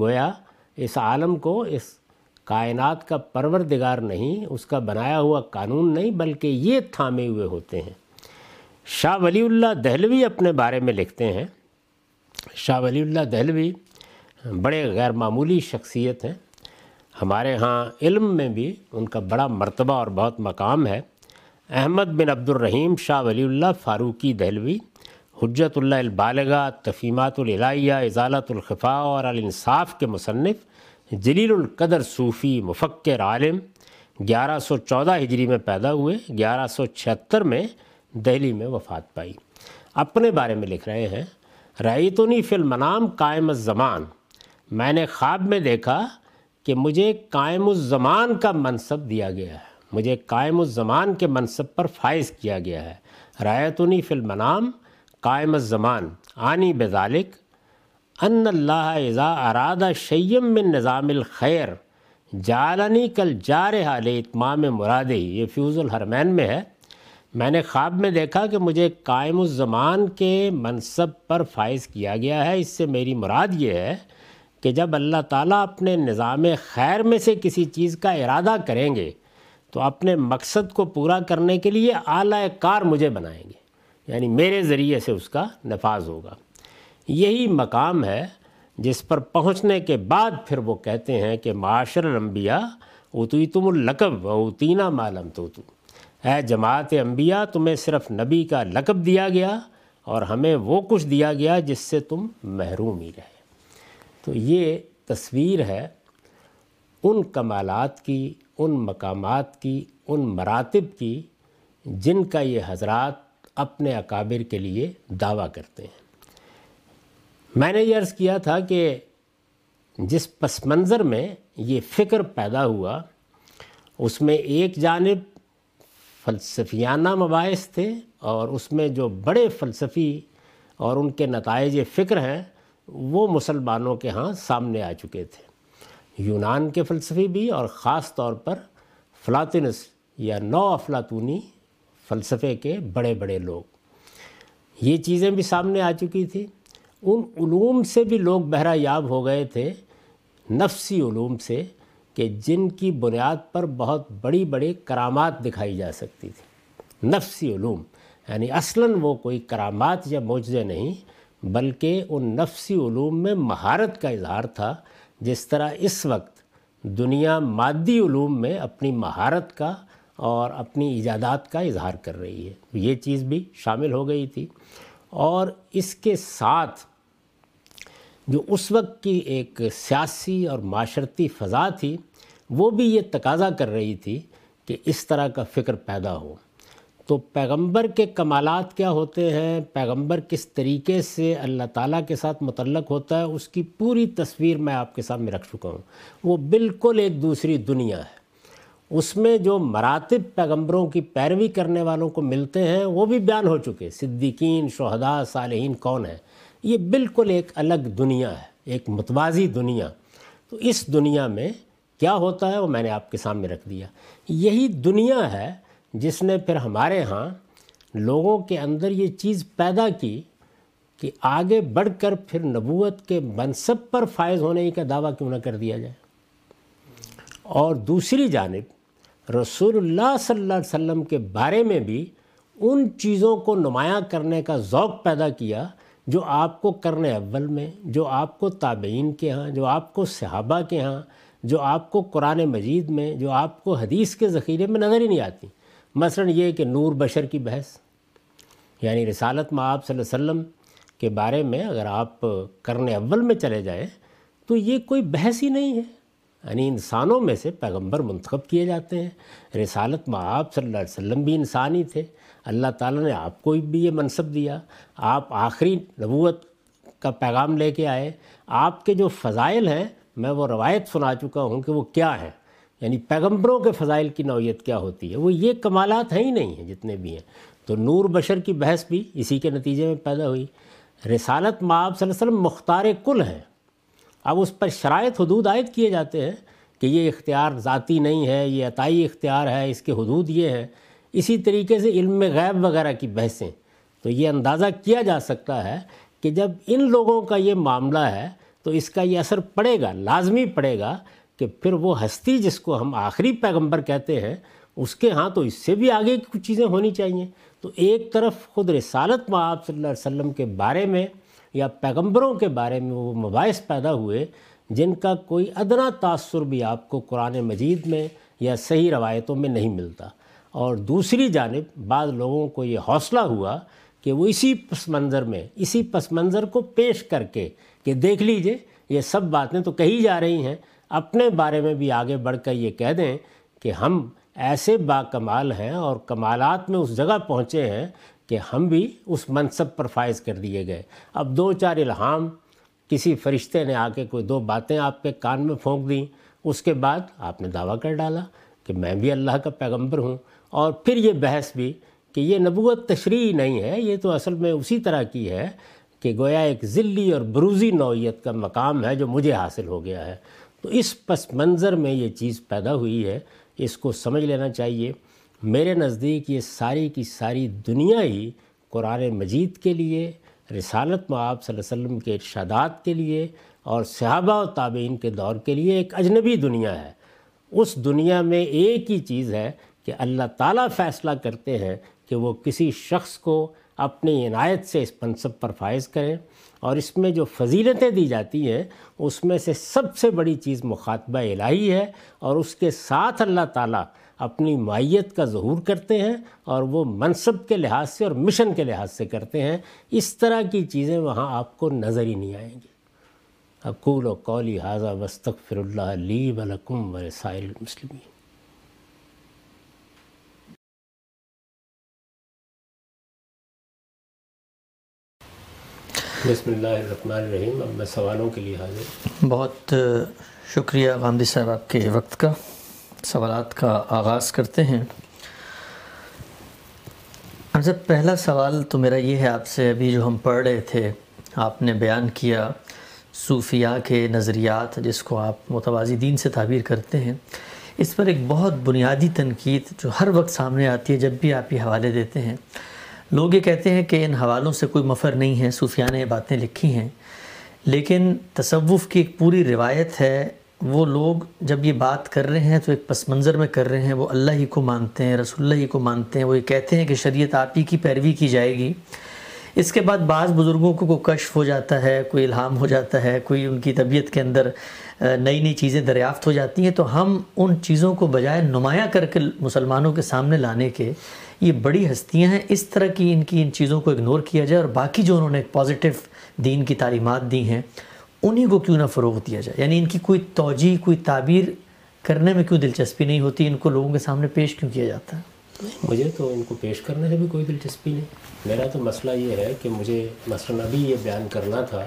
گویا اس عالم کو اس کائنات کا پروردگار نہیں، اس کا بنایا ہوا قانون نہیں، بلکہ یہ تھامے ہوئے ہوتے ہیں۔ شاہ ولی اللہ دہلوی اپنے بارے میں لکھتے ہیں۔ شاہ ولی اللہ دہلوی بڑے غیر معمولی شخصیت ہیں۔ ہمارے ہاں علم میں بھی ان کا بڑا مرتبہ اور بہت مقام ہے۔ احمد بن عبد الرحیم شاہ ولی اللہ فاروقی دہلوی حجت اللہ البالغہ، تفیمات الہیہ اضالت الخفاء اور الانصاف کے مصنف جلیل القدر صوفی مفکر عالم گیارہ سو چودہ ہجری میں پیدا ہوئے، گیارہ سو چھہتر میں دہلی میں وفات پائی۔ اپنے بارے میں لکھ رہے ہیں رعیتنی فی المنام قائم الزمان۔ میں نے خواب میں دیکھا کہ مجھے قائم الزمان کا منصب دیا گیا ہے۔ مجھے قائم الزمان کے منصب پر فائز کیا گیا ہے۔ رایتنی فی المنام قائم الزمان۔ آنی بذالک ان اللہ اذا ارادہ شیم من نظام الخیر جالنی کل جار حال اتمام مرادی۔ یہ فیوز الحرمین میں ہے۔ میں نے خواب میں دیکھا کہ مجھے قائم الزمان کے منصب پر فائز کیا گیا ہے۔ اس سے میری مراد یہ ہے کہ جب اللہ تعالیٰ اپنے نظام خیر میں سے کسی چیز کا ارادہ کریں گے، تو اپنے مقصد کو پورا کرنے کے لیے اعلیٰ کار مجھے بنائیں گے۔ یعنی میرے ذریعے سے اس کا نفاذ ہوگا۔ یہی مقام ہے جس پر پہنچنے کے بعد پھر وہ کہتے ہیں کہ معاشر الانبیاء اتوی تم القب و اتینہ معلوم تو تو اے جماعت انبیاء، تمہیں صرف نبی کا لقب دیا گیا اور ہمیں وہ کچھ دیا گیا جس سے تم محروم ہی رہے۔ تو یہ تصویر ہے ان کمالات کی، ان مقامات کی، ان مراتب کی جن کا یہ حضرات اپنے اکابر کے لیے دعویٰ کرتے ہیں۔ میں نے یہ عرض کیا تھا کہ جس پس منظر میں یہ فکر پیدا ہوا، اس میں ایک جانب فلسفیانہ مباحث تھے اور اس میں جو بڑے فلسفی اور ان کے نتائج فکر ہیں، وہ مسلمانوں کے ہاں سامنے آ چکے تھے۔ یونان کے فلسفی بھی اور خاص طور پر فلاطنس یا نو افلاطونی فلسفے کے بڑے بڑے لوگ۔ یہ چیزیں بھی سامنے آ چکی تھی ان علوم سے بھی لوگ بہرہ یاب ہو گئے تھے، نفسی علوم سے، کہ جن کی بنیاد پر بہت بڑی بڑی کرامات دکھائی جا سکتی تھی۔ نفسی علوم یعنی اصلاً وہ کوئی کرامات یا معجزے نہیں، بلکہ ان نفسی علوم میں مہارت کا اظہار تھا، جس طرح اس وقت دنیا مادی علوم میں اپنی مہارت کا اور اپنی ایجادات کا اظہار کر رہی ہے۔ یہ چیز بھی شامل ہو گئی تھی۔ اور اس کے ساتھ جو اس وقت کی ایک سیاسی اور معاشرتی فضا تھی، وہ بھی یہ تقاضا کر رہی تھی کہ اس طرح کا فکر پیدا ہو۔ تو پیغمبر کے کمالات کیا ہوتے ہیں؟ پیغمبر کس طریقے سے اللہ تعالیٰ کے ساتھ متعلق ہوتا ہے؟ اس کی پوری تصویر میں آپ کے سامنے رکھ چکا ہوں۔ وہ بالکل ایک دوسری دنیا ہے۔ اس میں جو مراتب پیغمبروں کی پیروی کرنے والوں کو ملتے ہیں، وہ بھی بیان ہو چکے۔ صدیقین، شہداء، صالحین کون ہیں؟ یہ بالکل ایک الگ دنیا ہے، ایک متوازی دنیا۔ تو اس دنیا میں کیا ہوتا ہے؟ وہ میں نے آپ کے سامنے رکھ دیا۔ یہی دنیا ہے جس نے پھر ہمارے ہاں لوگوں کے اندر یہ چیز پیدا کی کہ آگے بڑھ کر پھر نبوت کے منصب پر فائز ہونے کا دعویٰ کیوں نہ کر دیا جائے۔ اور دوسری جانب رسول اللہ صلی اللہ علیہ وسلم کے بارے میں بھی ان چیزوں کو نمایاں کرنے کا ذوق پیدا کیا جو آپ کو کرنے اول میں، جو آپ کو تابعین کے ہاں جو آپ کو صحابہ کے ہاں جو آپ کو قرآن مجید میں، جو آپ کو حدیث کے ذخیرے میں نظر ہی نہیں آتی۔ مثلا یہ کہ نور بشر کی بحث یعنی رسالت میں آپ صلی اللہ علیہ وسلم کے بارے میں اگر آپ کرنے اول میں چلے جائیں تو یہ کوئی بحث ہی نہیں ہے۔ یعنی انسانوں میں سے پیغمبر منتخب کیے جاتے ہیں۔ رسالت میں آپ صلی اللہ علیہ وسلم بھی انسانی تھے۔ اللہ تعالیٰ نے آپ کو بھی یہ منصب دیا۔ آپ آخری نبوت کا پیغام لے کے آئے۔ آپ کے جو فضائل ہیں، میں وہ روایت سنا چکا ہوں کہ وہ کیا ہیں۔ یعنی پیغمبروں کے فضائل کی نوعیت کیا ہوتی ہے۔ وہ یہ کمالات ہیں ہی نہیں ہیں جتنے بھی ہیں۔ تو نور بشر کی بحث بھی اسی کے نتیجے میں پیدا ہوئی۔ رسالت معاب صلی اللہ علیہ وسلم مختار کل ہیں۔ اب اس پر شرائط حدود عائد کیے جاتے ہیں کہ یہ اختیار ذاتی نہیں ہے، یہ عطائی اختیار ہے، اس کے حدود یہ ہیں۔ اسی طریقے سے علم غیب وغیرہ کی بحثیں۔ تو یہ اندازہ کیا جا سکتا ہے کہ جب ان لوگوں کا یہ معاملہ ہے تو اس کا یہ اثر پڑے گا، لازمی پڑے گا کہ پھر وہ ہستی جس کو ہم آخری پیغمبر کہتے ہیں، اس کے ہاں تو اس سے بھی آگے کی کچھ چیزیں ہونی چاہیے۔ تو ایک طرف خود رسالت میں آپ صلی اللہ علیہ وسلم کے بارے میں یا پیغمبروں کے بارے میں وہ مباحث پیدا ہوئے جن کا کوئی ادنا تاثر بھی آپ کو قرآن مجید میں یا صحیح روایتوں میں نہیں ملتا۔ اور دوسری جانب، بعض لوگوں کو یہ حوصلہ ہوا کہ وہ اسی پس منظر میں، اسی پس منظر کو پیش کر کے کہ دیکھ لیجیے، یہ سب باتیں تو کہی جا رہی ہیں۔ اپنے بارے میں بھی آگے بڑھ کر یہ کہہ دیں کہ ہم ایسے با کمال ہیں اور کمالات میں اس جگہ پہنچے ہیں کہ ہم بھی اس منصب پر فائز کر دیے گئے۔ اب دو چار الہام، کسی فرشتے نے آ کے کوئی دو باتیں آپ کے کان میں پھونک دیں، اس کے بعد آپ نے دعویٰ کر ڈالا کہ میں بھی اللہ کا پیغمبر ہوں۔ اور پھر یہ بحث بھی کہ یہ نبوت تشریح نہیں ہے، یہ تو اصل میں اسی طرح کی ہے کہ گویا ایک ذلی اور بروزی نوعیت کا مقام ہے جو مجھے حاصل ہو گیا ہے۔ تو اس پس منظر میں یہ چیز پیدا ہوئی ہے، اس کو سمجھ لینا چاہیے۔ میرے نزدیک یہ ساری کی ساری دنیا ہی قرآن مجید کے لیے، رسالت معاب صلی اللہ علیہ وسلم کے ارشادات کے لیے اور صحابہ و تابعین کے دور کے لیے ایک اجنبی دنیا ہے۔ اس دنیا میں ایک ہی چیز ہے کہ اللہ تعالیٰ فیصلہ کرتے ہیں کہ وہ کسی شخص کو اپنی عنایت سے اس منصب پر فائز کریں اور اس میں جو فضیلتیں دی جاتی ہیں، اس میں سے سب سے بڑی چیز مخاطبہ الہی ہے اور اس کے ساتھ اللہ تعالیٰ اپنی معیت کا ظہور کرتے ہیں اور وہ منصب کے لحاظ سے اور مشن کے لحاظ سے کرتے ہیں۔ اس طرح کی چیزیں وہاں آپ کو نظر ہی نہیں آئیں گی۔ اقول و قولی حاضہ وسطر اللہ لی ولکم ورسائل المسلمین۔ بسم اللہ الرحمن الرحیم۔ اب میں سوالوں کے لیے حاضر بہت شکریہ غامدی صاحب آپ کے وقت کا۔ سوالات کا آغاز کرتے ہیں۔ سب، پہلا سوال تو میرا یہ ہے، آپ سے ابھی جو ہم پڑھ رہے تھے، آپ نے بیان کیا صوفیاء کے نظریات، جس کو آپ متوازی دین سے تعبیر کرتے ہیں، اس پر ایک بہت بنیادی تنقید جو ہر وقت سامنے آتی ہے، جب بھی آپ یہ حوالے دیتے ہیں۔ لوگ یہ کہتے ہیں کہ ان حوالوں سے کوئی مفر نہیں ہے، صوفیاء نے یہ باتیں لکھی ہیں، لیکن تصوف کی ایک پوری روایت ہے وہ لوگ جب یہ بات کر رہے ہیں تو ایک پس منظر میں کر رہے ہیں، وہ اللہ ہی کو مانتے ہیں، رسول اللہ ہی کو مانتے ہیں، وہ یہ کہتے ہیں کہ شریعت آپ ہی کی پیروی کی جائے گی۔ اس کے بعد بعض بزرگوں کو کوئی کشف ہو جاتا ہے، کوئی الہام ہو جاتا ہے، کوئی ان کی طبیعت کے اندر نئی نئی چیزیں دریافت ہو جاتی ہیں۔ تو ہم ان چیزوں کو بجائے نمایاں کر کے مسلمانوں کے سامنے لانے کے یہ بڑی ہستیاں ہیں۔ اس طرح کی ان کی ان چیزوں کو اگنور کیا جائے اور باقی جو انہوں نے ایک پازیٹیو دین کی تعلیمات دی ہیں انہی کو کیوں نہ فروغ دیا جائے؟ یعنی ان کی کوئی توجہ کوئی تعبیر کرنے میں کیوں دلچسپی نہیں ہوتی؟ ان کو لوگوں کے سامنے پیش کیوں کیا جاتا ہے؟ مجھے تو ان کو پیش کرنے سے بھی کوئی دلچسپی نہیں۔ میرا تو مسئلہ یہ ہے کہ مجھے مثلاً ابھی یہ بیان کرنا تھا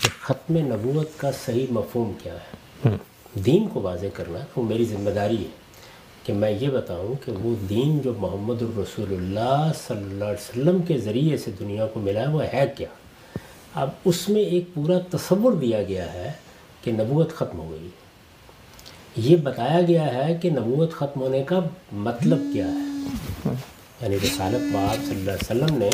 کہ ختم نبوت کا صحیح مفہوم کیا ہے۔ دین کو واضح کرنا وہ میری ذمہ داری ہے کہ میں یہ بتاؤں کہ وہ دین جو محمد الرسول اللہ صلی اللہ علیہ وسلم کے ذریعے سے دنیا کو ملا ہے وہ ہے کیا؟ اب اس میں ایک پورا تصور دیا گیا ہے کہ نبوت ختم ہو گئی۔ یہ بتایا گیا ہے کہ نبوت ختم ہونے کا مطلب کیا ہے۔ یعنی رسالت باب صلی اللہ علیہ وسلم نے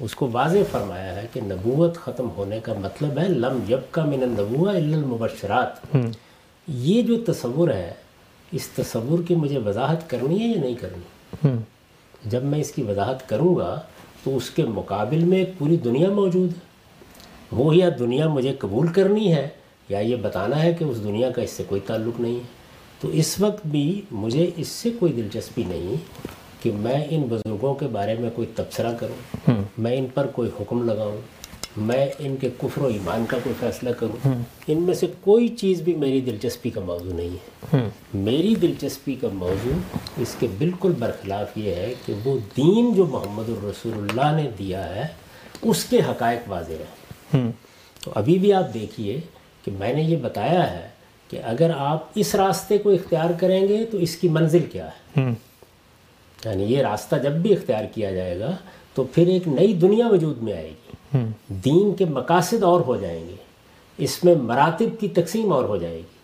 اس کو واضح فرمایا ہے کہ نبوت ختم ہونے کا مطلب ہے لم یب کا من النبوہ الا المبشرات۔ یہ جو تصور ہے اس تصور کی مجھے وضاحت کرنی ہے یا نہیں کرنی؟ جب میں اس کی وضاحت کروں گا تو اس کے مقابل میں پوری دنیا موجود ہے۔ وہ یا دنیا مجھے قبول کرنی ہے یا یہ بتانا ہے کہ اس دنیا کا اس سے کوئی تعلق نہیں ہے۔ تو اس وقت بھی مجھے اس سے کوئی دلچسپی نہیں کہ میں ان بزرگوں کے بارے میں کوئی تبصرہ کروں میں ان پر کوئی حکم لگاؤں میں ان کے کفر و ایمان کا کوئی فیصلہ کروں۔ ان میں سے کوئی چیز بھی میری دلچسپی کا موضوع نہیں ہے۔ میری دلچسپی کا موضوع اس کے بالکل برخلاف یہ ہے کہ وہ دین جو محمد الرسول اللہ نے دیا ہے اس کے حقائق واضح ہیں۔ تو ابھی بھی آپ دیکھیے کہ میں نے یہ بتایا ہے کہ اگر آپ اس راستے کو اختیار کریں گے تو اس کی منزل کیا ہے۔ یعنی یہ راستہ جب بھی اختیار کیا جائے گا تو پھر ایک نئی دنیا وجود میں آئے گی۔ دین کے مقاصد اور ہو جائیں گے۔ اس میں مراتب کی تقسیم اور ہو جائے گی۔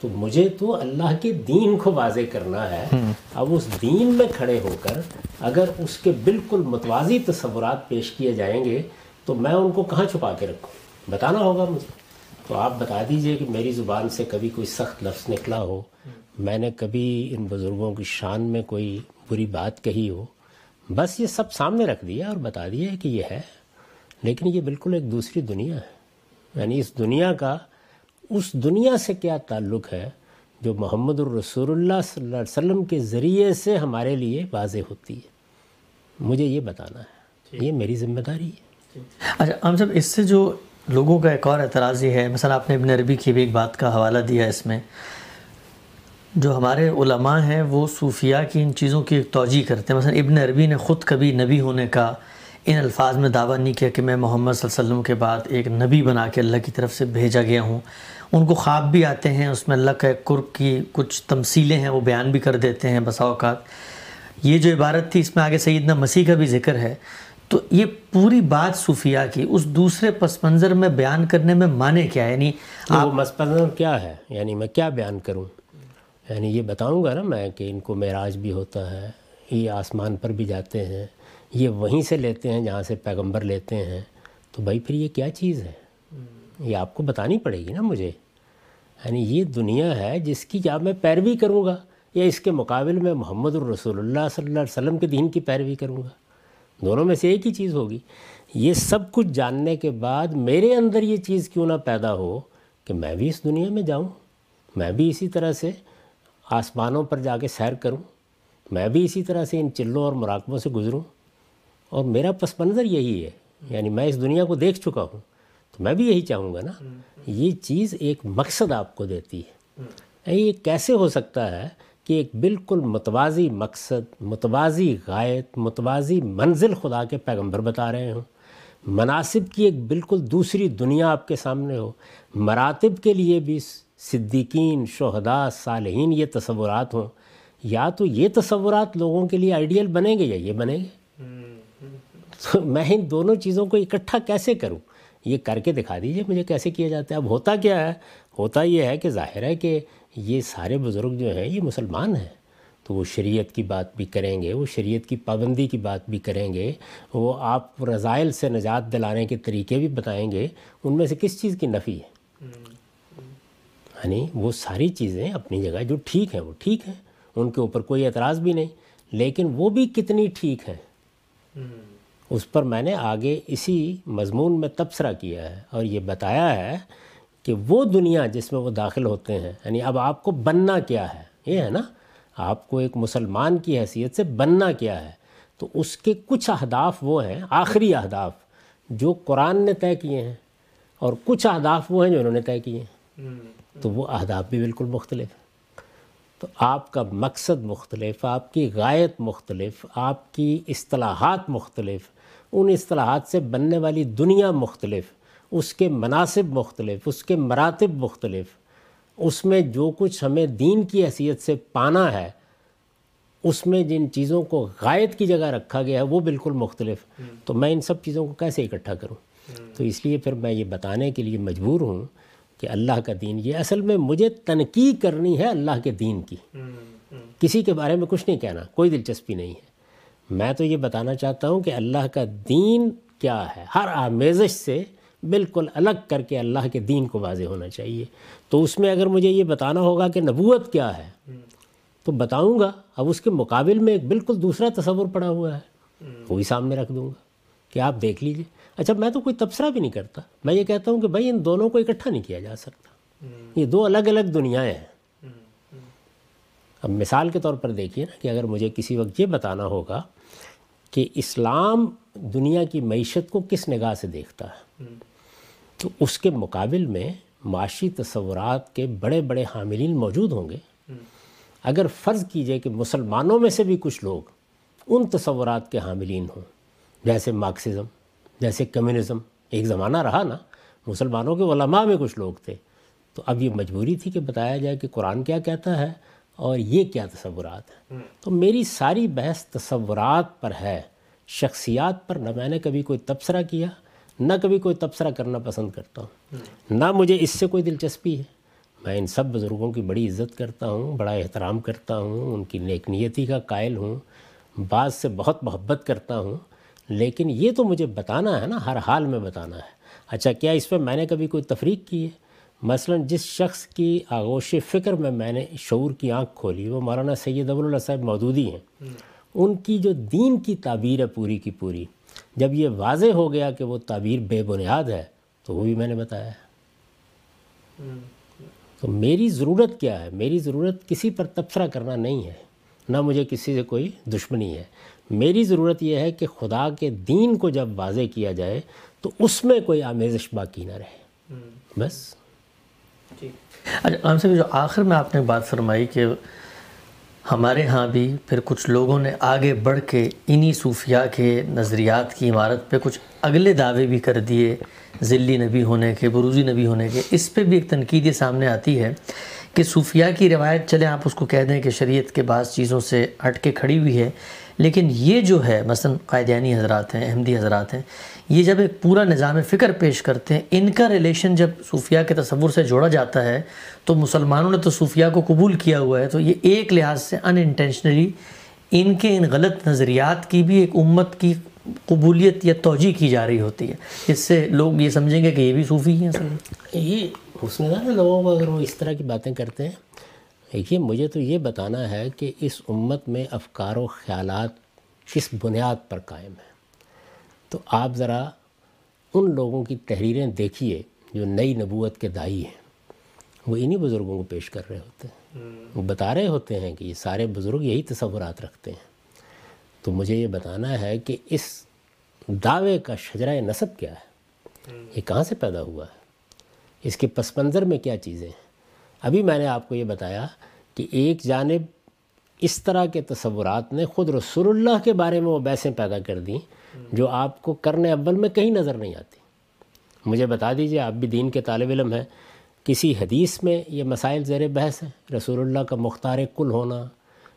تو مجھے تو اللہ کے دین کو واضح کرنا ہے۔ اب اس دین میں کھڑے ہو کر اگر اس کے بالکل متوازی تصورات پیش کیے جائیں گے تو میں ان کو کہاں چھپا کے رکھوں؟ بتانا ہوگا مجھے۔ تو آپ بتا دیجیے کہ میری زبان سے کبھی کوئی سخت لفظ نکلا ہو میں نے کبھی ان بزرگوں کی شان میں کوئی بری بات کہی ہو بس یہ سب سامنے رکھ دیا اور بتا دیا کہ یہ ہے۔ لیکن یہ بالکل ایک دوسری دنیا ہے۔ یعنی اس دنیا کا اس دنیا سے کیا تعلق ہے جو محمد الرسول اللہ صلی اللہ علیہ وسلم کے ذریعے سے ہمارے لیے واضح ہوتی ہے؟ مجھے یہ بتانا ہے۔ یہ میری ذمہ داری ہے۔ اچھا ہم سب اس سے جو لوگوں کا ایک اور اعتراض یہ ہے، مثلا آپ نے ابن عربی کی بھی ایک بات کا حوالہ دیا اس میں، جو ہمارے علماء ہیں، وہ صوفیاء کی ان چیزوں کی ایک توجہ کرتے ہیں۔ مثلا ابن عربی نے خود کبھی نبی ہونے کا ان الفاظ میں دعویٰ نہیں کیا کہ میں محمد صلی اللہ علیہ وسلم کے بعد ایک نبی بنا کے اللہ کی طرف سے بھیجا گیا ہوں۔ ان کو خواب بھی آتے ہیں، اس میں اللہ کا ایک قرب کی کچھ تمثیلیں ہیں، وہ بیان بھی کر دیتے ہیں بسا اوقات۔ یہ جو عبارت تھی، اس میں آگے سیدنا مسیح کا بھی ذکر ہے۔ تو یہ پوری بات صوفیہ کی اس دوسرے پس منظر میں بیان کرنے میں مانے کیا ہے؟ یعنی آپ پس منظر کیا ہے؟ یعنی میں کیا بیان کروں؟ یعنی یہ بتاؤں گا نا میں کہ ان کو معراج بھی ہوتا ہے یہ آسمان پر بھی جاتے ہیں یہ وہیں سے لیتے ہیں جہاں سے پیغمبر لیتے ہیں۔ تو بھائی پھر یہ کیا چیز ہے؟ یہ آپ کو بتانی پڑے گی نا مجھے۔ یعنی یہ دنیا ہے جس کی کیا میں پیروی کروں گا یا اس کے مقابل میں محمد الرسول اللہ صلی اللہ علیہ وسلم کے دین کی پیروی کروں گا؟ دونوں میں سے ایک ہی چیز ہوگی۔ یہ سب کچھ جاننے کے بعد میرے اندر یہ چیز کیوں نہ پیدا ہو کہ میں بھی اس دنیا میں جاؤں میں بھی اسی طرح سے آسمانوں پر جا کے سیر کروں میں بھی اسی طرح سے ان چلوں اور مراقبوں سے گزروں۔ اور میرا پس منظر یہی ہے یعنی میں اس دنیا کو دیکھ چکا ہوں تو میں بھی یہی چاہوں گا نا۔ یہ چیز ایک مقصد آپ کو دیتی ہے۔ یہ کیسے ہو سکتا ہے کہ ایک بالکل متوازی مقصد، متوازی غائط متوازی منزل خدا کے پیغمبر بتا رہے ہوں۔ مناسب کی ایک بالکل دوسری دنیا آپ کے سامنے ہو۔ مراتب کے لیے بھی صدیقین، شہداء، صالحین یہ تصورات ہوں۔ یا تو یہ تصورات لوگوں کے لیے آئیڈیل بنیں گے یا یہ بنیں گے۔ تو میں ان دونوں چیزوں کو اکٹھا کیسے کروں؟ یہ کر کے دکھا دیجیے مجھے کیسے کیا جاتا ہے۔ اب ہوتا کیا ہے؟ ہوتا یہ ہے کہ ظاہر ہے کہ یہ سارے بزرگ جو ہیں یہ مسلمان ہیں۔ تو وہ شریعت کی بات بھی کریں گے، وہ شریعت کی پابندی کی بات بھی کریں گے، وہ آپ رضائل سے نجات دلانے کے طریقے بھی بتائیں گے۔ ان میں سے کس چیز کی نفی ہے؟ یعنی وہ ساری چیزیں اپنی جگہ جو ٹھیک ہیں، وہ ٹھیک ہیں۔ ان کے اوپر کوئی اعتراض بھی نہیں، لیکن وہ بھی کتنی ٹھیک ہیں۔ اس پر میں نے آگے اسی مضمون میں تبصرہ کیا ہے اور یہ بتایا ہے کہ وہ دنیا جس میں وہ داخل ہوتے ہیں یعنی اب آپ کو بننا کیا ہے، یہ ہے نا، آپ کو ایک مسلمان کی حیثیت سے بننا کیا ہے، تو اس کے کچھ اہداف وہ ہیں، آخری اہداف جو قرآن نے طے کیے ہیں، اور کچھ اہداف وہ ہیں جو انہوں نے طے کیے ہیں۔ تو وہ اہداف بھی بالکل مختلف ہیں۔ تو آپ کا مقصد مختلف، آپ کی غائط مختلف، آپ کی اصطلاحات مختلف، ان اصطلاحات سے بننے والی دنیا مختلف۔ اس کے مناسب مختلف، اس کے مراتب مختلف، اس میں جو کچھ ہمیں دین کی حیثیت سے پانا ہے، اس میں جن چیزوں کو غائط کی جگہ رکھا گیا ہے، وہ بالکل مختلف۔ تو میں ان سب چیزوں کو کیسے اکٹھا کروں؟ تو اس لیے پھر میں یہ بتانے کے لیے مجبور ہوں کہ اللہ کا دین، یہ اصل میں مجھے تنقید کرنی ہے اللہ کے دین کی۔ کسی کے بارے میں کچھ نہیں کہنا، کوئی دلچسپی نہیں ہے۔ میں تو یہ بتانا چاہتا ہوں کہ اللہ کا دین کیا ہے؟ ہر آمیزش سے بالکل الگ کر کے اللہ کے دین کو واضح ہونا چاہیے۔ تو اس میں اگر مجھے یہ بتانا ہوگا کہ نبوت کیا ہے، تو بتاؤں گا۔ اب اس کے مقابل میں ایک بالکل دوسرا تصور پڑا ہوا ہے۔ وہ بھی سامنے رکھ دوں گا کہ آپ دیکھ لیجیے۔ اچھا میں تو کوئی تبصرہ بھی نہیں کرتا۔ میں یہ کہتا ہوں کہ بھائی، ان دونوں کو اکٹھا نہیں کیا جا سکتا۔ یہ دو الگ الگ دنیایں ہیں۔ اب مثال کے طور پر دیکھیے نا کہ اگر مجھے کسی وقت یہ بتانا ہوگا کہ اسلام دنیا کی معیشت کو کس نگاہ سے دیکھتا ہے۔ تو اس کے مقابل میں معاشی تصورات کے بڑے بڑے حاملین موجود ہوں گے۔ اگر فرض کیجیے کہ مسلمانوں میں سے بھی کچھ لوگ ان تصورات کے حاملین ہوں جیسے مارکسزم جیسے کمیونزم ایک زمانہ رہا نا مسلمانوں کے علماء میں کچھ لوگ تھے۔ تو اب یہ مجبوری تھی کہ بتایا جائے کہ قرآن کیا کہتا ہے اور یہ کیا تصورات ہیں۔ تو میری ساری بحث تصورات پر ہے شخصیات پر نہ میں نے کبھی کوئی تبصرہ کیا۔ نہ کبھی کوئی تبصرہ کرنا پسند کرتا ہوں۔ نہ مجھے اس سے کوئی دلچسپی ہے۔ میں ان سب بزرگوں کی بڑی عزت کرتا ہوں بڑا احترام کرتا ہوں ان کی نیک نیتی کا قائل ہوں بعض سے بہت محبت کرتا ہوں۔ لیکن یہ تو مجھے بتانا ہے نا ہر حال میں بتانا ہے۔ اچھا کیا اس پہ میں نے کبھی کوئی تفریق کی ہے؟ مثلا جس شخص کی آغوش فکر میں میں نے شعور کی آنکھ کھولی وہ مولانا سید ابواللہ صاحب مودودی ہیں۔ ان کی جو دین کی تعبیر ہے پوری کی پوری جب یہ واضح ہو گیا کہ وہ تعبیر بے بنیاد ہے، تو وہ بھی میں نے بتایا ہے۔ تو میری ضرورت کیا ہے؟ میری ضرورت کسی پر تبصرہ کرنا نہیں ہے، نہ مجھے کسی سے کوئی دشمنی ہے۔ میری ضرورت یہ ہے کہ خدا کے دین کو جب واضح کیا جائے، تو اس میں کوئی آمیزش باقی نہ رہے۔ بس۔ جی۔ اچھا سے جو آخر میں آپ نے بات فرمائی کہ ہمارے ہاں بھی پھر کچھ لوگوں نے آگے بڑھ کے انہی صوفیاء کے نظریات کی عمارت پہ کچھ اگلے دعوے بھی کر دیے، ذلی نبی ہونے کے بروزی نبی ہونے کے۔ اس پہ بھی ایک تنقید یہ سامنے آتی ہے کہ صوفیاء کی روایت چلیں آپ اس کو کہہ دیں کہ شریعت کے بعض چیزوں سے ہٹ کے کھڑی ہوئی ہے، لیکن یہ جو ہے، مثلا قائدیانی حضرات ہیں، احمدی حضرات ہیں یہ جب ایک پورا نظام فکر پیش کرتے ہیں، ان کا ریلیشن جب صوفیاء کے تصور سے جوڑا جاتا ہے، تو مسلمانوں نے تو صوفیاء کو قبول کیا ہوا ہے، تو یہ ایک لحاظ سے ان انٹینشنلی ان کے ان غلط نظریات کی بھی ایک امت کی قبولیت یا توجہ کی جا رہی ہوتی ہے۔ اس سے لوگ یہ سمجھیں گے کہ یہ بھی صوفی ہیں یہ حسن لوگوں کو اگر وہ اس طرح کی باتیں کرتے ہیں، دیکھیے مجھے تو یہ بتانا ہے کہ اس امت میں افکار و خیالات کس بنیاد پر قائم ہیں؟ تو آپ ذرا ان لوگوں کی تحریریں دیکھیے جو نئی نبوت کے دائی ہیں۔ وہ انہی بزرگوں کو پیش کر رہے ہوتے ہیں۔ وہ بتا رہے ہوتے ہیں کہ یہ سارے بزرگ یہی تصورات رکھتے ہیں۔ تو مجھے یہ بتانا ہے کہ اس دعوے کا شجرہ نصب کیا ہے؟ یہ کہاں سے پیدا ہوا ہے؟ اس کے پس منظر میں کیا چیزیں ہیں؟ ابھی میں نے آپ کو یہ بتایا کہ ایک جانب اس طرح کے تصورات نے خود رسول اللہ کے بارے میں وہ بحثیں پیدا کر دیں جو آپ کو کرنے اول میں کہیں نظر نہیں آتی۔ مجھے بتا دیجیے آپ بھی دین کے طالب علم ہیں۔ کسی حدیث میں یہ مسائل زیر بحث ہیں۔ رسول اللہ کا مختار کل ہونا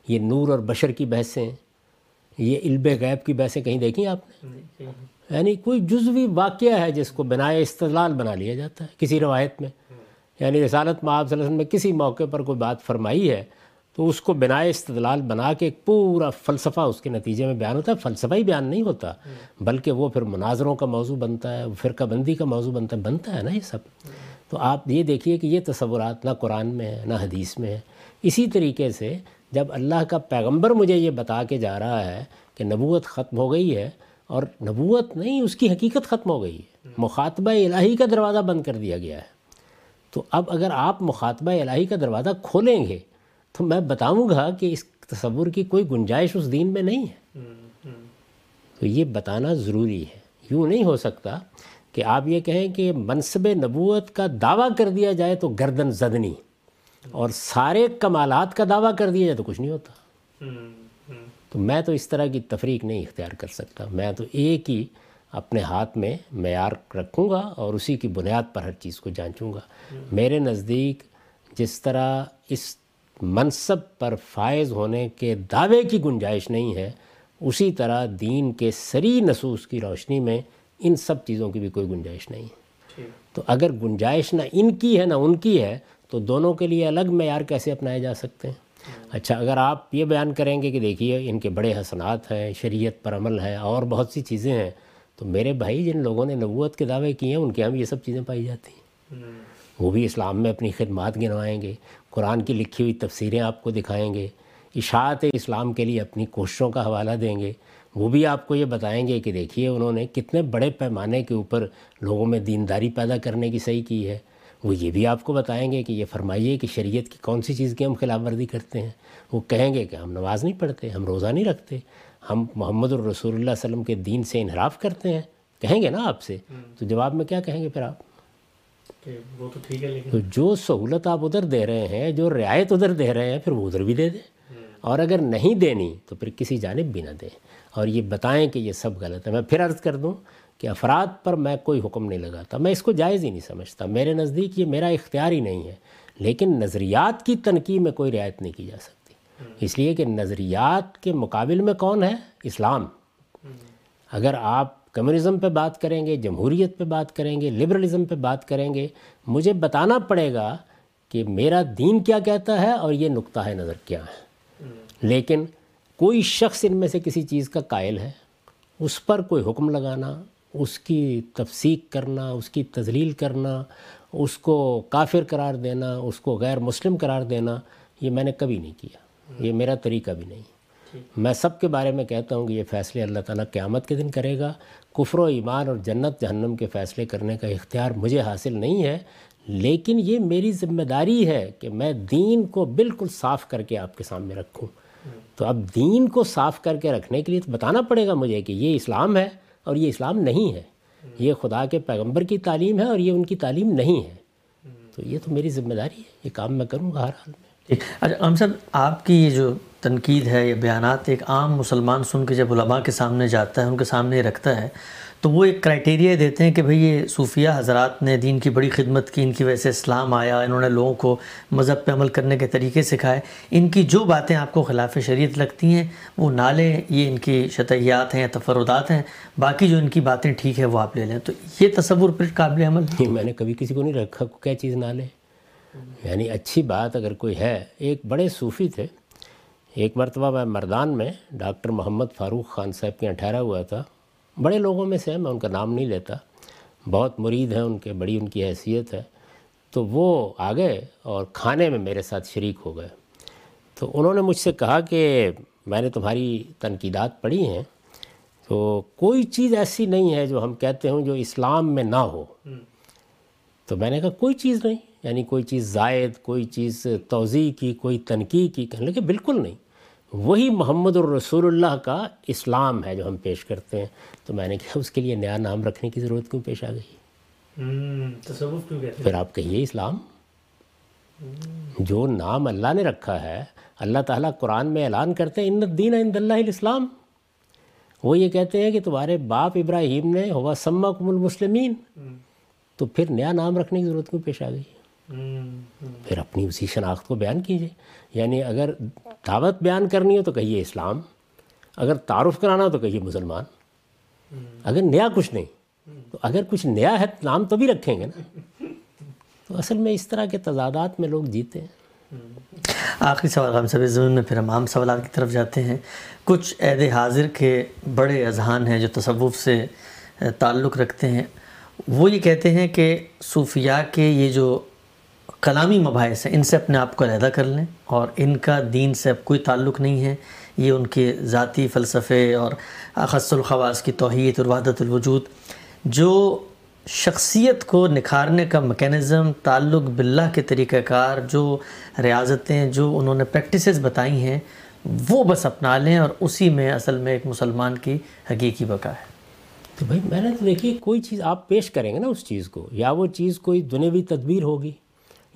یہ نور اور بشر کی بحثیں یہ علب غیب کی بحثیں کہیں دیکھیں آپ نے؟ یعنی کوئی جزوی واقعہ ہے جس کو بنائے استدلال بنا لیا جاتا ہے کسی روایت میں؟ یعنی رسالت معاب صلی اللہ علیہ وسلم میں کسی موقع پر کوئی بات فرمائی ہے تو اس کو بنا استدلال بنا کے ایک پورا فلسفہ اس کے نتیجے میں بیان ہوتا ہے۔ فلسفہ ہی بیان نہیں ہوتا، بلکہ وہ پھر مناظروں کا موضوع بنتا ہے، فرقہ بندی کا موضوع بنتا ہے بنتا ہے نا یہ سب۔ تو آپ یہ دیکھیے کہ یہ تصورات نہ قرآن میں ہے، نہ حدیث میں ہے۔ اسی طریقے سے جب اللہ کا پیغمبر مجھے یہ بتا کے جا رہا ہے کہ نبوت ختم ہو گئی ہے اور نبوت نہیں، اس کی حقیقت ختم ہو گئی ہے۔ مخاطبہ الہی کا دروازہ بند کر دیا گیا ہے۔ تو اب اگر آپ مخاطبہ الہی کا دروازہ کھولیں گے تو میں بتاؤں گا کہ اس تصور کی کوئی گنجائش اس دین میں نہیں ہے۔ تو یہ بتانا ضروری ہے۔ یوں نہیں ہو سکتا کہ آپ یہ کہیں کہ منصب نبوت کا دعویٰ کر دیا جائے تو گردن زدنی اور سارے کمالات کا دعویٰ کر دیا جائے تو کچھ نہیں ہوتا۔ تو میں تو اس طرح کی تفریق نہیں اختیار کر سکتا۔ میں تو ایک ہی اپنے ہاتھ میں معیار رکھوں گا اور اسی کی بنیاد پر ہر چیز کو جانچوں گا۔ میرے نزدیک جس طرح اس منصب پر فائز ہونے کے دعوے کی گنجائش نہیں ہے اسی طرح دین کے سری نصوص کی روشنی میں ان سب چیزوں کی بھی کوئی گنجائش نہیں ہے۔ تو اگر گنجائش نہ ان کی ہے نہ ان کی ہے تو دونوں کے لیے الگ معیار کیسے اپنائے جا سکتے ہیں؟ اچھا اگر آپ یہ بیان کریں گے کہ دیکھیے ان کے بڑے حسنات ہیں شریعت پر عمل ہے اور بہت سی چیزیں ہیں تو میرے بھائی جن لوگوں نے نبوت کے دعوے کیے ہیں ان کے یہاں بھی یہ سب چیزیں پائی جاتی ہیں۔ وہ بھی اسلام میں اپنی خدمات گنوائیں گے۔ قرآن کی لکھی ہوئی تفسیریں آپ کو دکھائیں گے، اشاعت اسلام کے لیے اپنی کوششوں کا حوالہ دیں گے، وہ بھی آپ کو یہ بتائیں گے کہ دیکھیے انہوں نے کتنے بڑے پیمانے کے اوپر لوگوں میں دینداری پیدا کرنے کی صحیح کی ہے۔ وہ یہ بھی آپ کو بتائیں گے کہ یہ فرمائیے کہ شریعت کی کون سی چیز کی ہم خلاف ورزی کرتے ہیں۔ وہ کہیں گے کہ ہم نماز نہیں پڑھتے، ہم روزہ نہیں رکھتے، ہم محمد الرسول اللہ علیہ وسلم کے دین سے انحراف کرتے ہیں۔ کہیں گے نا آپ سے؟ تو جواب میں کیا کہیں گے پھر آپ؟ وہ تو ٹھیک ہے تو جو سہولت آپ ادھر دے رہے ہیں جو رعایت ادھر دے رہے ہیں پھر وہ ادھر بھی دے دیں۔ اور اگر نہیں دینی تو پھر کسی جانب بھی نہ دیں۔ اور یہ بتائیں کہ یہ سب غلط ہے۔ میں پھر عرض کر دوں کہ افراد پر میں کوئی حکم نہیں لگاتا۔ میں اس کو جائز ہی نہیں سمجھتا۔ میرے نزدیک یہ میرا اختیار ہی نہیں ہے۔ لیکن نظریات کی تنقید میں کوئی رعایت نہیں کی جا سکتی۔ اس لیے کہ نظریات کے مقابل میں کون ہے؟ اسلام۔ اگر آپ کمیونزم پہ بات کریں گے جمہوریت پہ بات کریں گے لبرلزم پہ بات کریں گے مجھے بتانا پڑے گا کہ میرا دین کیا کہتا ہے اور یہ نقطہ ہے نظر کیا ہے۔ لیکن کوئی شخص ان میں سے کسی چیز کا قائل ہے؟ اس پر کوئی حکم لگانا اس کی تفسیق کرنا اس کی تزلیل کرنا اس کو کافر قرار دینا اس کو غیر مسلم قرار دینا یہ میں نے کبھی نہیں کیا۔ یہ میرا طریقہ بھی نہیں۔ میں سب کے بارے میں کہتا ہوں کہ یہ فیصلے اللہ تعالیٰ قیامت کے دن کرے گا۔ کفر و ایمان اور جنت جہنم کے فیصلے کرنے کا اختیار مجھے حاصل نہیں ہے، لیکن یہ میری ذمہ داری ہے کہ میں دین کو بالکل صاف کر کے آپ کے سامنے رکھوں۔ تو اب دین کو صاف کر کے رکھنے کے لیے تو بتانا پڑے گا مجھے کہ یہ اسلام ہے اور یہ اسلام نہیں ہے۔ یہ خدا کے پیغمبر کی تعلیم ہے اور یہ ان کی تعلیم نہیں ہے۔ تو یہ تو میری ذمہ داری ہے، یہ کام میں کروں گا ہر حال میں۔ اچھا ہم صاحب، آپ کی یہ جو تنقید ہے یا بیانات ایک عام مسلمان سن کے جب علماء کے سامنے جاتا ہے، ان کے سامنے رکھتا ہے، تو وہ ایک کرائٹیریا دیتے ہیں کہ بھئی یہ صوفیہ حضرات نے دین کی بڑی خدمت کی، ان کی وجہ سے اسلام آیا، انہوں نے لوگوں کو مذہب پہ عمل کرنے کے طریقے سکھائے۔ ان کی جو باتیں آپ کو خلاف شریعت لگتی ہیں، وہ نالے، یہ ان کی شطحیات ہیں یا تفردات ہیں، باقی جو ان کی باتیں ٹھیک ہے وہ آپ لے لیں۔ تو یہ تصور پھر قابل عمل میں نے کبھی کسی کو نہیں رکھا کیا چیز نہ لے یعنی اچھی بات اگر کوئی ہے ایک بڑے صوفی تھے۔ ایک مرتبہ میں مردان میں ڈاکٹر محمد فاروق خان صاحب کے یہاں ٹھہرا ہوا تھا۔ بڑے لوگوں میں سے میں ان کا نام نہیں لیتا۔ بہت مرید ہیں ان کے بڑی ان کی حیثیت ہے۔ تو وہ آ گئے اور کھانے میں میرے ساتھ شریک ہو گئے۔ تو انہوں نے مجھ سے کہا کہ میں نے تمہاری تنقیدات پڑھی ہیں۔ تو کوئی چیز ایسی نہیں ہے جو ہم کہتے ہوں جو اسلام میں نہ ہو۔ تو میں نے کہا کوئی چیز نہیں۔ یعنی کوئی چیز زائد کوئی چیز توضیع کی کوئی تنقید کی کہنے لگے بالکل نہیں۔ وہی محمد الرسول اللہ کا اسلام ہے جو ہم پیش کرتے ہیں۔ تو میں نے کہا اس کے لیے نیا نام رکھنے کی ضرورت کیوں پیش آ گئی؟ پھر آپ کہیے اسلام۔ جو نام اللہ نے رکھا ہے اللہ تعالیٰ قرآن میں اعلان کرتے ہیں ان دین عند اللہ الاسلام وہ یہ کہتے ہیں کہ تمہارے باپ ابراہیم نے ہوا سما کم المسلمین تو پھر نیا نام رکھنے کی ضرورت کیوں پیش آ گئی؟ پھر اپنی اسی شناخت کو بیان کیجیے۔ یعنی اگر دعوت بیان کرنی ہو تو کہیے اسلام، اگر تعارف کرانا ہو تو کہیے مسلمان۔ اگر نیا کچھ نہیں، تو اگر کچھ نیا ہے نام تو بھی رکھیں گے نا۔ تو اصل میں اس طرح کے تضادات میں لوگ جیتے ہیں۔ آخری سوال ہم سب زمین میں، پھر ہم عام سوالات کی طرف جاتے ہیں۔ کچھ عہد حاضر کے بڑے اذہان ہیں جو تصوف سے تعلق رکھتے ہیں۔ وہ یہ کہتے ہیں کہ صوفیاء کے یہ جو کلامی مباحث ہیں، ان سے اپنے آپ کو علیحدہ کر لیں اور ان کا دین سے اب کوئی تعلق نہیں ہے۔ یہ ان کے ذاتی فلسفے اور اخص الخواص کی توحید اور وحدت الوجود۔ جو شخصیت کو نکھارنے کا میکینزم تعلق باللہ کے طریقہ کار، جو ریاضتیں، جو انہوں نے پریکٹسز بتائی ہیں، وہ بس اپنا لیں اور اسی میں اصل میں ایک مسلمان کی حقیقی بقا ہے۔ تو بھائی، میں نے تو دیکھیے، کوئی چیز آپ پیش کریں گے نا اس چیز کو، یا وہ چیز کوئی دنیوی تدبیر ہوگی؟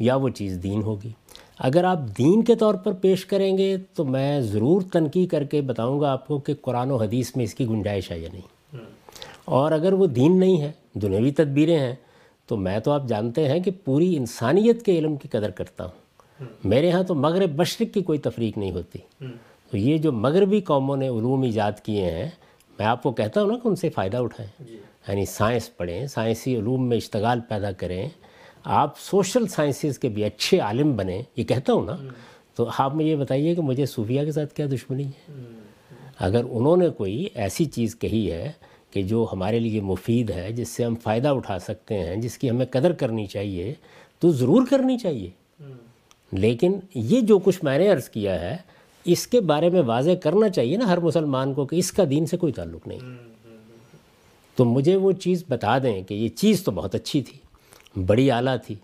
یا وہ چیز دین ہوگی۔ اگر آپ دین کے طور پر پیش کریں گے تو میں ضرور تنقید کر کے بتاؤں گا آپ کو کہ قرآن و حدیث میں اس کی گنجائش ہے یا نہیں۔ اور اگر وہ دین نہیں ہے دنیوی تدبیریں ہیں تو میں تو آپ جانتے ہیں کہ پوری انسانیت کے علم کی قدر کرتا ہوں۔ میرے ہاں تو مغرب مشرق کی کوئی تفریق نہیں ہوتی۔ تو یہ جو مغربی قوموں نے علوم ایجاد کیے ہیں میں آپ کو کہتا ہوں نا کہ ان سے فائدہ اٹھائیں۔ جی۔ یعنی سائنس پڑھیں سائنسی علوم میں اشتغال پیدا کریں۔ آپ سوشل سائنسز کے بھی اچھے عالم بنیں یہ کہتا ہوں نا تو آپ یہ بتائیے کہ مجھے صوفیہ کے ساتھ کیا دشمنی ہے؟ اگر انہوں نے کوئی ایسی چیز کہی ہے کہ جو ہمارے لیے مفید ہے جس سے ہم فائدہ اٹھا سکتے ہیں جس کی ہمیں قدر کرنی چاہیے تو ضرور کرنی چاہیے۔ لیکن یہ جو کچھ میں نے عرض کیا ہے اس کے بارے میں واضح کرنا چاہیے نا ہر مسلمان کو کہ اس کا دین سے کوئی تعلق نہیں۔ تو مجھے وہ چیز بتا دیں کہ یہ چیز تو بہت اچھی تھی۔ بڑی اعلیٰ تھی۔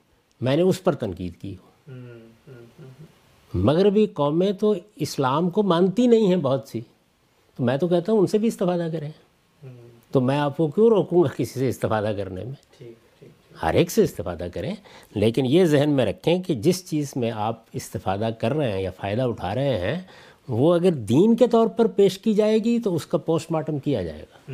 میں نے اس پر تنقید کی۔ مغربی قومیں تو اسلام کو مانتی نہیں ہیں بہت سی۔ تو میں تو کہتا ہوں ان سے بھی استفادہ کریں۔ تو میں آپ کو کیوں روکوں گا کسی سے استفادہ کرنے میں؟ ہر ایک سے استفادہ کریں۔ لیکن یہ ذہن میں رکھیں کہ جس چیز میں آپ استفادہ کر رہے ہیں یا فائدہ اٹھا رہے ہیں وہ اگر دین کے طور پر پیش کی جائے گی تو اس کا پوسٹ مارٹم کیا جائے گا۔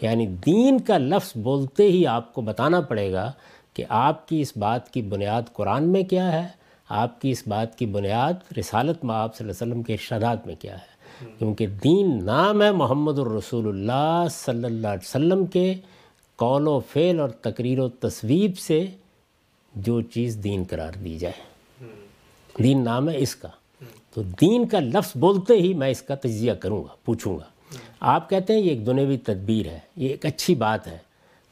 یعنی دین کا لفظ بولتے ہی آپ کو بتانا پڑے گا کہ آپ کی اس بات کی بنیاد قرآن میں کیا ہے؟ آپ کی اس بات کی بنیاد رسالت میں آپ صلی اللہ علیہ وسلم کے ارشادات میں کیا ہے؟ کیونکہ دین نام ہے محمد الرسول اللہ صلی اللہ علیہ وسلم کے قول و فعل اور تقریر و تصویب سے جو چیز دین قرار دی جائے۔ دین نام ہے اس کا۔ تو دین کا لفظ بولتے ہی میں اس کا تجزیہ کروں گا، پوچھوں گا۔ آپ کہتے ہیں یہ ایک دنیوی تدبیر ہے، یہ ایک اچھی بات ہے۔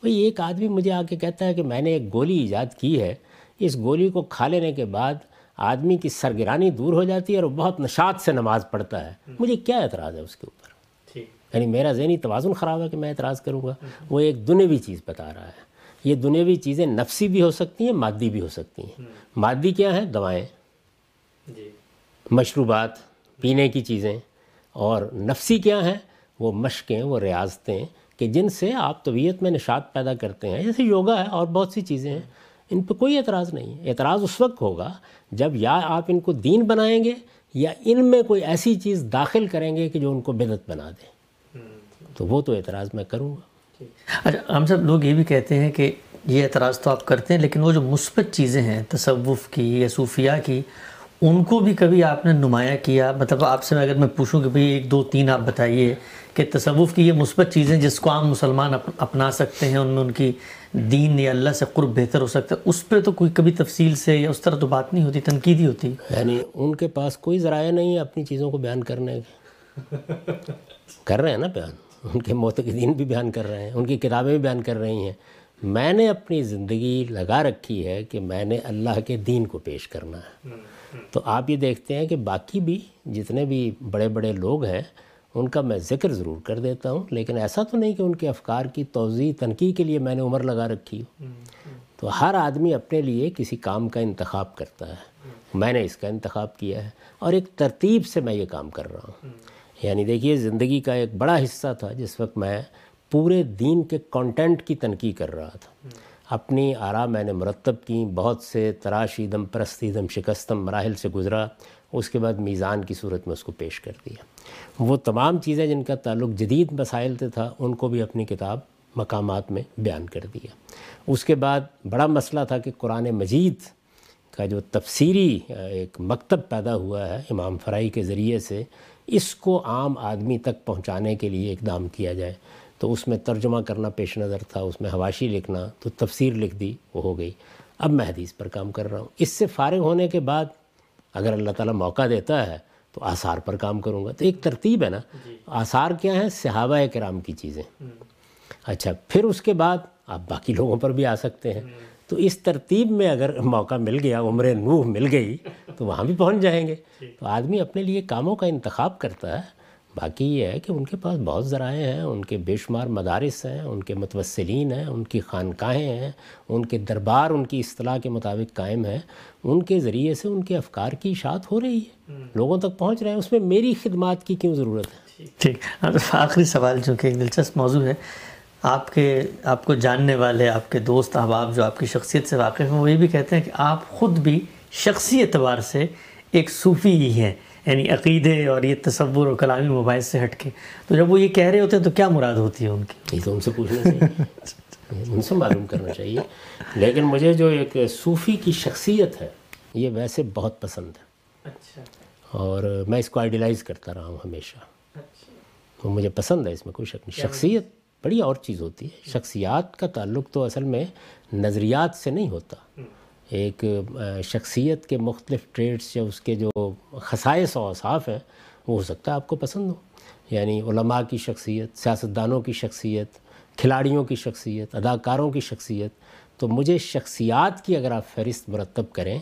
بھئی ایک آدمی مجھے آ کے کہتا ہے کہ میں نے ایک گولی ایجاد کی ہے۔ اس گولی کو کھا لینے کے بعد آدمی کی سرگرانی دور ہو جاتی ہے اور بہت نشاط سے نماز پڑھتا ہے۔ مجھے کیا اعتراض ہے اس کے اوپر؟ یعنی میرا ذہنی توازن خراب ہے کہ میں اعتراض کروں گا۔ وہ ایک دنیوی چیز بتا رہا ہے۔ یہ دنیوی چیزیں نفسی بھی ہو سکتی ہیں مادی بھی ہو سکتی ہیں۔ مادی کیا ہیں دوائیں۔ جی۔ مشروبات پینے کی چیزیں۔ اور نفسی کیا ہیں؟ وہ مشقیں وہ ریاضتیں۔ کہ جن سے آپ طبیعت میں نشاط پیدا کرتے ہیں، جیسے یوگا ہے اور بہت سی چیزیں ہیں، ان پہ کوئی اعتراض نہیں ہے۔ اعتراض اس وقت ہوگا جب یا آپ ان کو دین بنائیں گے یا ان میں کوئی ایسی چیز داخل کریں گے کہ جو ان کو بدت بنا دے۔ تو وہ تو اعتراض میں کروں گا۔ اچھا ہم سب لوگ یہ بھی کہتے ہیں کہ یہ اعتراض تو آپ کرتے ہیں، لیکن وہ جو مثبت چیزیں ہیں، تصوف کی، یا صوفیہ کی، ان کو بھی کبھی آپ نے نمایاں کیا؟ مطلب آپ سے اگر میں پوچھوں کہ بھئی ایک، دو، تین آپ بتائیے کہ تصوف کی یہ مثبت چیزیں جس کو عام مسلمان اپنا سکتے ہیں، ان میں ان کی دین یا اللہ سے قرب بہتر ہو سکتا ہے۔ اس پہ تو کوئی کبھی تفصیل سے یا اس طرح تو بات نہیں ہوتی، تنقیدی ہوتی۔ یعنی ان کے پاس کوئی ذرائع نہیں ہے اپنی چیزوں کو بیان کرنے کے۔ کر رہے ہیں نا بیان۔ ان کے معتقدین بھی بیان کر رہے ہیں، ان کی کتابیں بھی بیان کر رہی ہیں۔ میں نے اپنی زندگی لگا رکھی ہے کہ میں نے اللہ کے دین کو پیش کرنا ہے۔ تو آپ یہ دیکھتے ہیں کہ باقی بھی جتنے بھی بڑے بڑے لوگ ہیں ان کا میں ذکر ضرور کر دیتا ہوں لیکن ایسا تو نہیں کہ ان کے افکار کی توضیع تنقید کے لیے میں نے عمر لگا رکھی ہو۔ تو ہر آدمی اپنے لیے کسی کام کا انتخاب کرتا ہے۔ میں نے اس کا انتخاب کیا ہے اور ایک ترتیب سے میں یہ کام کر رہا ہوں۔ یعنی دیکھیے زندگی کا ایک بڑا حصہ تھا۔ جس وقت میں پورے دین کے کانٹینٹ کی تنقید کر رہا تھا۔ اپنی آرا میں نے مرتب کی بہت سے تراشی دم پرستی دم شکستم مراحل سے گزرا۔ اس کے بعد میزان کی صورت میں اس کو پیش کر دیا۔ وہ تمام چیزیں جن کا تعلق جدید مسائل سے تھا، ان کو بھی اپنی کتاب مقامات میں بیان کر دیا۔ اس کے بعد بڑا مسئلہ تھا کہ قرآن مجید کا جو تفسیری ایک مکتب پیدا ہوا ہے امام فرائی کے ذریعے سے، اس کو عام آدمی تک پہنچانے کے لیے اقدام کیا جائے۔ تو اس میں ترجمہ کرنا پیش نظر تھا، اس میں حواشی لکھنا، تو تفسیر لکھ دی، وہ ہو گئی۔ اب میں حدیث پر کام کر رہا ہوں۔ اس سے فارغ ہونے کے بعد اگر اللہ تعالیٰ موقع دیتا ہے تو آثار پر کام کروں گا۔ تو ایک ترتیب ہے نا۔ جی۔ آثار کیا ہیں؟ صحابہ کرام کی چیزیں۔ اچھا پھر اس کے بعد آپ باقی لوگوں پر بھی آ سکتے ہیں۔ تو اس ترتیب میں اگر موقع مل گیا عمر نوح مل گئی تو وہاں بھی پہنچ جائیں گے۔ تو آدمی اپنے لیے کاموں کا انتخاب کرتا ہے۔ باقی یہ ہے کہ ان کے پاس بہت ذرائع ہیں ان کے بے شمار مدارس ہیں ان کے متوسلین ہیں ان کی خانقاہیں ہیں ان کے دربار ان کی اصطلاح کے مطابق قائم ہیں۔ ان کے ذریعے سے ان کے افکار کی اشاعت ہو رہی ہے۔ لوگوں تک پہنچ رہے ہیں اس میں میری خدمات کی کیوں ضرورت ہے؟ ٹھیک۔ آخری سوال جو کہ ایک دلچسپ موضوع ہے آپ کے آپ کو جاننے والے آپ کے دوست احباب جو آپ کی شخصیت سے واقف ہیں وہ یہ بھی کہتے ہیں کہ آپ خود بھی شخصی اعتبار سے ایک صوفی ہی ہیں۔ یعنی عقیدے اور یہ تصور اور کلامی مباحث سے ہٹ کے۔ تو جب وہ یہ کہہ رہے ہوتے ہیں تو کیا مراد ہوتی ہے ان کی؟ یہ تو ان سے پوچھنا چاہیے۔ ان سے معلوم کرنا چاہیے۔ لیکن مجھے جو ایک صوفی کی شخصیت ہے یہ ویسے بہت پسند ہے۔ اچھا۔ اور میں اس کو آئیڈیلائز کرتا رہا ہوں ہمیشہ۔ اچھا۔ وہ مجھے پسند ہے اس میں کوئی شک نہیں۔ شخصیت بڑی اور چیز ہوتی ہے۔ شخصیات کا تعلق تو اصل میں نظریات سے نہیں ہوتا۔ ایک شخصیت کے مختلف ٹریڈس یا اس کے جو خصائص و اوصاف ہیں وہ ہو سکتا ہے آپ کو پسند ہو۔ یعنی علماء کی شخصیت سیاستدانوں کی شخصیت کھلاڑیوں کی شخصیت اداکاروں کی شخصیت۔ تو مجھے شخصیات کی اگر آپ فہرست مرتب کریں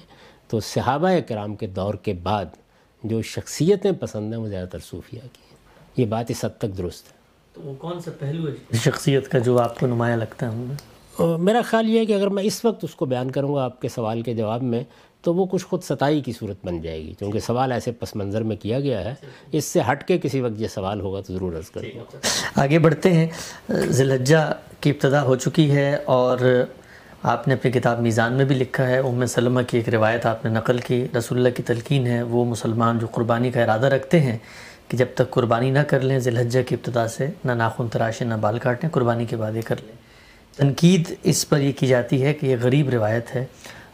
تو صحابہ کرام کے دور کے بعد جو شخصیتیں پسند ہیں وہ زیادہ تر صوفیہ کی ہیں۔ یہ بات اس حد تک درست ہے۔ تو وہ کون سا پہلو ہے؟ شخصیت کا جو آپ کو نمایاں لگتا ہے۔ میرا خیال یہ ہے کہ اگر میں اس وقت اس کو بیان کروں گا آپ کے سوال کے جواب میں تو وہ کچھ خود ستائی کی صورت بن جائے گی کیونکہ سوال ایسے پس منظر میں کیا گیا ہے اس سے ہٹ کے کسی وقت یہ سوال ہوگا تو ضرور عرض کریں آگے بڑھتے ہیں۔ ذلحجہ کی ابتدا ہو چکی ہے اور آپ نے اپنی کتاب میزان میں بھی لکھا ہے۔ ام سلمہ کی ایک روایت آپ نے نقل کی رسول اللہ کی تلقین ہے۔ وہ مسلمان جو قربانی کا ارادہ رکھتے ہیں کہ جب تک قربانی نہ کر لیں ذلحجہ کی ابتدا سے نہ ناخن تراشیں نہ بال کاٹیں قربانی کے بعد یہ کر لیں۔ تنقید اس پر یہ کی جاتی ہے کہ یہ غریب روایت ہے،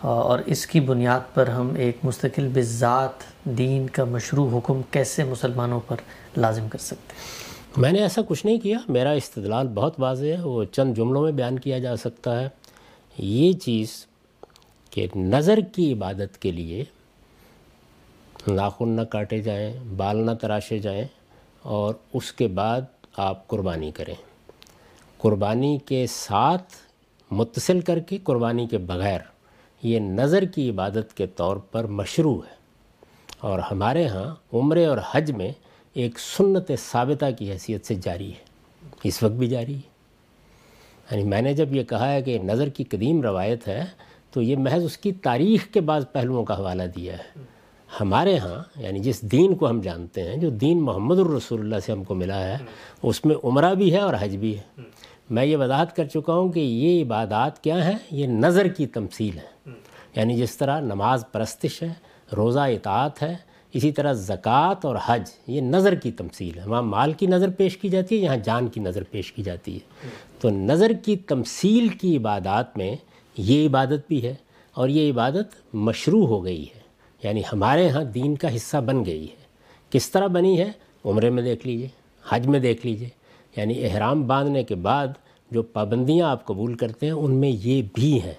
اور اس کی بنیاد پر ہم ایک مستقل بذات دین کا مشروع حکم کیسے مسلمانوں پر لازم کر سکتے ہیں؟ میں نے ایسا کچھ نہیں کیا، میرا استدلال بہت واضح ہے، وہ چند جملوں میں بیان کیا جا سکتا ہے۔ یہ چیز کہ نظر کی عبادت کے لیے ناخن نہ کاٹے جائیں، بال نہ تراشے جائیں، اور اس کے بعد آپ قربانی کریں۔ قربانی کے ساتھ متصل کر کے قربانی کے بغیر یہ نظر کی عبادت کے طور پر مشروع ہے۔ اور ہمارے ہاں عمرے اور حج میں ایک سنت ثابتہ کی حیثیت سے جاری ہے۔ اس وقت بھی جاری ہے۔ یعنی میں نے جب یہ کہا ہے کہ نظر کی قدیم روایت ہے، تو یہ محض اس کی تاریخ کے بعض پہلوؤں کا حوالہ دیا ہے۔ ہمارے ہاں یعنی جس دین کو ہم جانتے ہیں، جو دین محمد الرسول اللہ سے ہم کو ملا ہے، اس میں عمرہ بھی ہے اور حج بھی ہے۔ میں یہ وضاحت کر چکا ہوں کہ یہ عبادات کیا ہیں؟ یہ نظر کی تمثیل ہے یعنی جس طرح نماز پرستش ہے، روزہ اطاعت ہے، اسی طرح زکوٰۃ اور حج، یہ نظر کی تمثیل ہے وہاں مال کی نظر پیش کی جاتی ہے، یہاں جان کی نظر پیش کی جاتی ہے۔ تو نظر کی تمثیل کی عبادات میں یہ عبادت بھی ہے اور یہ عبادت مشروع ہو گئی ہے۔ یعنی ہمارے ہاں دین کا حصہ بن گئی ہے۔ کس طرح بنی ہے؟ عمرے میں دیکھ لیجیے، حج میں دیکھ لیجیے۔ یعنی احرام باندھنے کے بعد جو پابندیاں آپ قبول کرتے ہیں، ان میں یہ بھی ہیں۔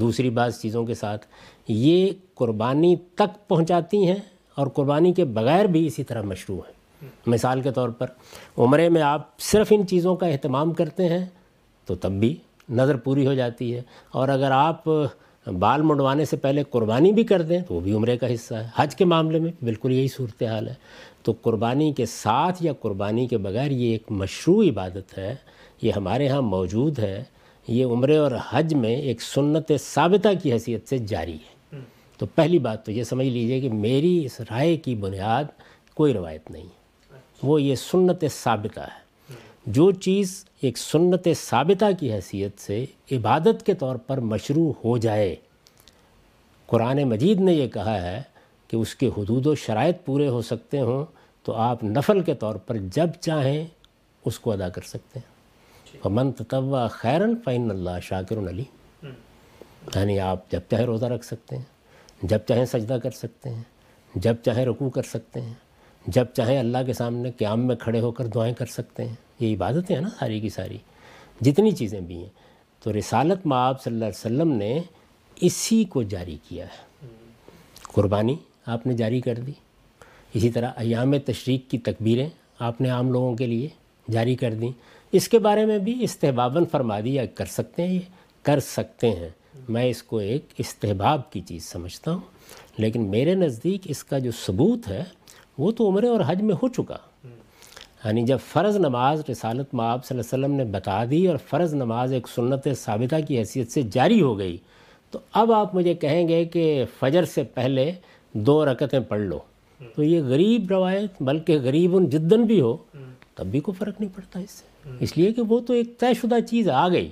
دوسری بعض چیزوں کے ساتھ، یہ قربانی تک پہنچاتی ہیں اور قربانی کے بغیر بھی اسی طرح مشروع ہیں۔ مثال کے طور پر، عمرے میں آپ صرف ان چیزوں کا اہتمام کرتے ہیں تو تب بھی نظر پوری ہو جاتی ہے۔ اور اگر آپ بال منڈوانے سے پہلے قربانی بھی کر دیں تو وہ بھی عمرے کا حصہ ہے۔ حج کے معاملے میں بالکل یہی صورتحال ہے۔ تو قربانی کے ساتھ یا قربانی کے بغیر یہ ایک مشروع عبادت ہے یہ ہمارے ہاں موجود ہے۔ یہ عمرے اور حج میں ایک سنت ثابتہ کی حیثیت سے جاری ہے۔ تو پہلی بات تو یہ سمجھ لیجیے کہ میری اس رائے کی بنیاد کوئی روایت نہیں وہ یہ سنت ثابتہ ہے۔ جو چیز ایک سنت ثابتہ کی حیثیت سے عبادت کے طور پر مشروع ہو جائے۔ قرآن مجید نے یہ کہا ہے کہ اس کے حدود و شرائط پورے ہو سکتے ہوں تو آپ نفل کے طور پر جب چاہیں اس کو ادا کر سکتے ہیں۔ من تطوع خیرن فین اللہ شاکر علی یعنی آپ جب چاہے روزہ رکھ سکتے ہیں، جب چاہیں سجدہ کر سکتے ہیں، جب چاہیں رکوع کر سکتے ہیں، جب چاہیں اللہ کے سامنے قیام میں کھڑے ہو کر دعائیں کر سکتے ہیں۔ یہ عبادتیں ہیں نا ساری کی ساری۔ جتنی چیزیں بھی ہیں۔ تو رسالت معاب صلی اللہ علیہ وسلم نے اسی کو جاری کیا ہے۔ قربانی آپ نے جاری کر دی۔ اسی طرح ایام تشریق کی تکبیریں آپ نے عام لوگوں کے لیے جاری کر دیں۔ اس کے بارے میں بھی استحباباً فرما دیا، کر سکتے ہیں یہ؟ کر سکتے ہیں۔ میں اس کو ایک استحباب کی چیز سمجھتا ہوں۔ لیکن میرے نزدیک اس کا جو ثبوت ہے، وہ تو عمرے اور حج میں ہو چکا۔ یعنی جب فرض نماز رسالت معاب صلی اللہ علیہ وسلم نے بتا دی اور فرض نماز ایک سنت ثابتہ کی حیثیت سے جاری ہو گئی، تو اب آپ مجھے کہیں گے کہ فجر سے پہلے دو رکتیں پڑھ لو۔ تو یہ غریب روایت، بلکہ غریب ان جدن بھی ہو، تب بھی کوئی فرق نہیں پڑتا اس سے۔ اس لیے کہ وہ تو ایک طے شدہ چیز آ گئی۔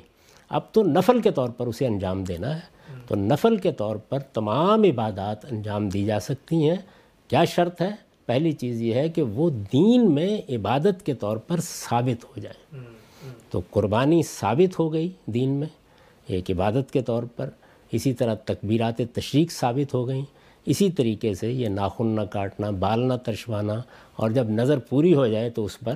اب تو نفل کے طور پر اسے انجام دینا ہے۔ تو نفل کے طور پر تمام عبادات انجام دی جا سکتی ہیں۔ کیا شرط ہے؟ پہلی چیز یہ ہے کہ وہ دین میں عبادت کے طور پر ثابت ہو جائے تو قربانی ثابت ہو گئی دین میں ایک عبادت کے طور پر۔ اسی طرح تکبیرات تشریق ثابت ہو گئیں۔ اسی طریقے سے یہ ناخن نہ کاٹنا بال نہ ترشوانا اور جب نظر پوری ہو جائے تو اس پر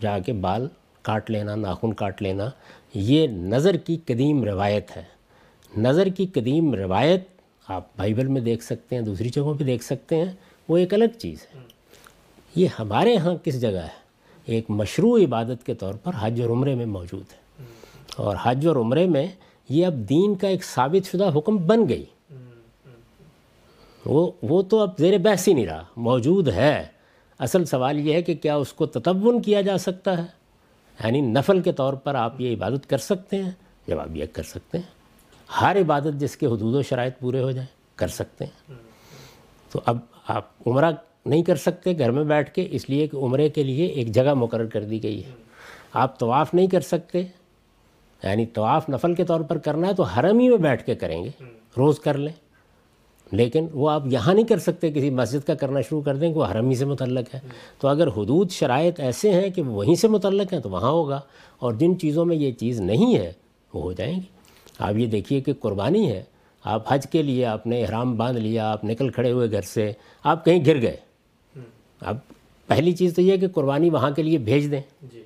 جا کے بال کاٹ لینا ناخن کاٹ لینا۔ یہ نظر کی قدیم روایت ہے۔ نظر کی قدیم روایت آپ بائبل میں دیکھ سکتے ہیں دوسری جگہوں پہ دیکھ سکتے ہیں۔ وہ ایک الگ چیز ہے۔ یہ ہمارے ہاں کس جگہ ہے؟ ایک مشروع عبادت کے طور پر حج اور عمرے میں موجود ہے۔ اور حج اور عمرے میں یہ اب دین کا ایک ثابت شدہ حکم بن گئی۔ وہ وہ تو اب زیر بحث ہی نہیں رہا، موجود ہے۔ اصل سوال یہ ہے کہ کیا اس کو تتون کیا جا سکتا ہے؟ یعنی نفل کے طور پر آپ یہ عبادت کر سکتے ہیں؟ جواب یہ کر سکتے ہیں، ہر عبادت جس کے حدود و شرائط پورے ہو جائیں، کر سکتے ہیں۔ تو اب آپ عمرہ نہیں کر سکتے، گھر میں بیٹھ کے، اس لیے کہ عمرے کے لیے ایک جگہ مقرر کر دی گئی ہے۔ آپ طواف نہیں کر سکتے یعنی طواف نفل کے طور پر کرنا ہے تو حرم ہی میں بیٹھ کے کریں گے، روز کر لیں۔ لیکن وہ آپ یہاں نہیں کر سکتے، کسی مسجد کا کرنا شروع کر دیں کہ وہ حرم ہی سے متعلق ہے۔ تو اگر حدود شرائط ایسے ہیں کہ وہیں سے متعلق ہیں تو وہاں ہوگا۔ اور جن چیزوں میں یہ چیز نہیں ہے، وہ ہو جائیں گی۔ آپ یہ دیکھیے کہ قربانی ہے آپ حج کے لیے آپ نے احرام باندھ لیا آپ نکل کھڑے ہوئے گھر سے آپ کہیں گر گئے۔ اب پہلی چیز تو یہ کہ قربانی وہاں کے لیے بھیج دیں۔ جی۔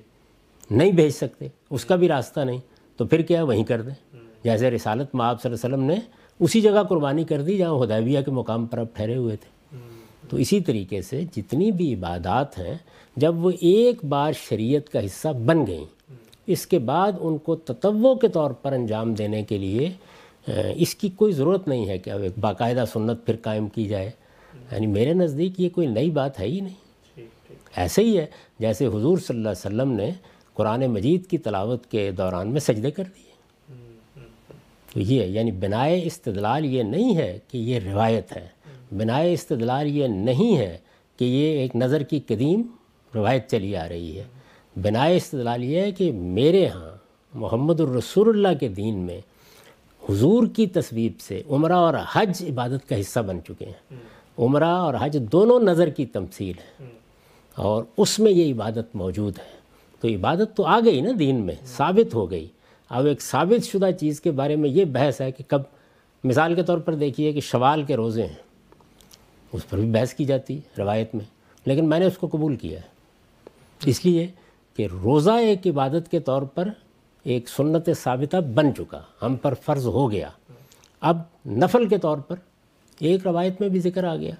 نہیں بھیج سکتے اس کا بھی راستہ نہیں۔ تو پھر کیا وہیں کر دیں؟ جیسے رسالت میں آپ صلی اللہ علیہ وسلم نے اسی جگہ قربانی کر دی جہاں ہدیبیہ کے مقام پر اب ٹھہرے ہوئے تھے۔ تو اسی طریقے سے جتنی بھی عبادات ہیں جب وہ ایک بار شریعت کا حصہ بن گئیں اس کے بعد ان کو تتو کے طور پر انجام دینے کے لیے اس کی کوئی ضرورت نہیں ہے کہ اب ایک باقاعدہ سنت پھر قائم کی جائے۔ یعنی میرے نزدیک یہ کوئی نئی بات ہے ہی نہیں۔ ایسے ہی ہے جیسے حضور صلی اللہ علیہ وسلم نے قرآن مجید کی تلاوت کے دوران میں سجدے کر دیے۔ تو یہ یعنی بنائے استدلال یہ نہیں ہے کہ یہ روایت ہے۔ بنائے استدلال یہ نہیں ہے کہ یہ ایک نظر کی قدیم روایت چلی آ رہی ہے۔ بنائے استدلال یہ ہے کہ میرے ہاں محمد الرسول اللہ کے دین میں حضور کی تصویب سے عمرہ اور حج عبادت کا حصہ بن چکے ہیں۔ عمرہ اور حج دونوں نظر کی تمثیل ہے۔ اور اس میں یہ عبادت موجود ہے۔ تو عبادت تو آ گئی نا دین میں، ثابت ہو گئی۔ اب ایک ثابت شدہ چیز کے بارے میں یہ بحث ہے کہ کب، مثال کے طور پر دیکھیے کہ شوال کے روزے ہیں۔ اس پر بھی بحث کی جاتی ہے روایت میں، لیکن میں نے اس کو قبول کیا ہے۔ اس لیے کہ روزہ ایک عبادت کے طور پر ایک سنت ثابتہ بن چکا، ہم پر فرض ہو گیا۔ اب نفل کے طور پر ایک روایت میں بھی ذکر آ گیا۔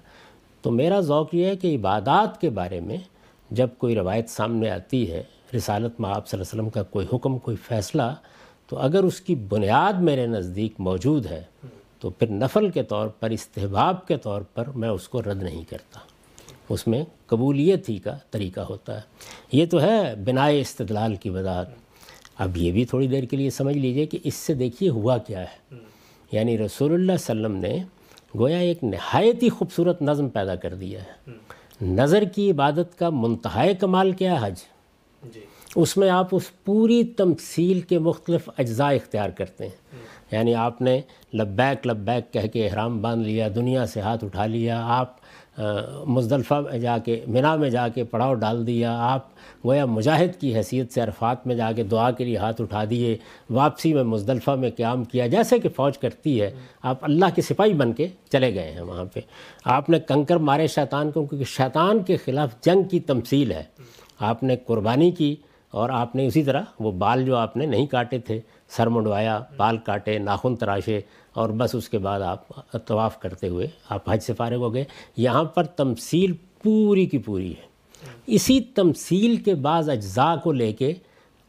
تو میرا ذوق یہ ہے کہ عبادات کے بارے میں جب کوئی روایت سامنے آتی ہے، رسالت میں آپ صلی اللہ علیہ وسلم کا کوئی حکم، کوئی فیصلہ، تو اگر اس کی بنیاد میرے نزدیک موجود ہے، تو پھر نفل کے طور پر، استحباب کے طور پر میں اس کو رد نہیں کرتا۔ اس میں قبولیت ہی کا طریقہ ہوتا ہے۔ یہ تو ہے بنائے استدلال کی وضاحت۔ اب یہ بھی تھوڑی دیر کے لیے سمجھ لیجیے کہ اس سے دیکھیے ہوا کیا ہے۔ یعنی رسول اللہ صلی اللہ علیہ وسلم نے گویا ایک نہایت ہی خوبصورت نظم پیدا کر دیا ہے۔ نظر کی عبادت کا منتہائے کمال کیا ہے حج؟ جی۔ اس میں آپ اس پوری تمثیل کے مختلف اجزاء اختیار کرتے ہیں۔ یعنی آپ نے لبیک لبیک کہہ کے احرام باندھ لیا دنیا سے ہاتھ اٹھا لیا آپ مزدلفہ میں جا کے منا میں جا کے پڑاؤ ڈال دیا، آپ گویا مجاہد کی حیثیت سے عرفات میں جا کے دعا کے لیے ہاتھ اٹھا دیے، واپسی میں مزدلفہ میں قیام کیا، جیسے کہ فوج کرتی ہے، آپ اللہ کے سپاہی بن کے چلے گئے ہیں وہاں پہ۔ آپ نے کنکر مارے شیطان کو، کیونکہ شیطان کے خلاف جنگ کی تمثیل ہے۔ آپ نے قربانی کی اور آپ نے اسی طرح وہ بال جو آپ نے نہیں کاٹے تھے سر منڈوایا، بال کاٹے، ناخن تراشے اور بس اس کے بعد آپ طواف کرتے ہوئے آپ حج سے فارغ ہو گئے۔ یہاں پر تمثیل پوری کی پوری ہے۔ اسی تمثیل کے بعض اجزاء کو لے کے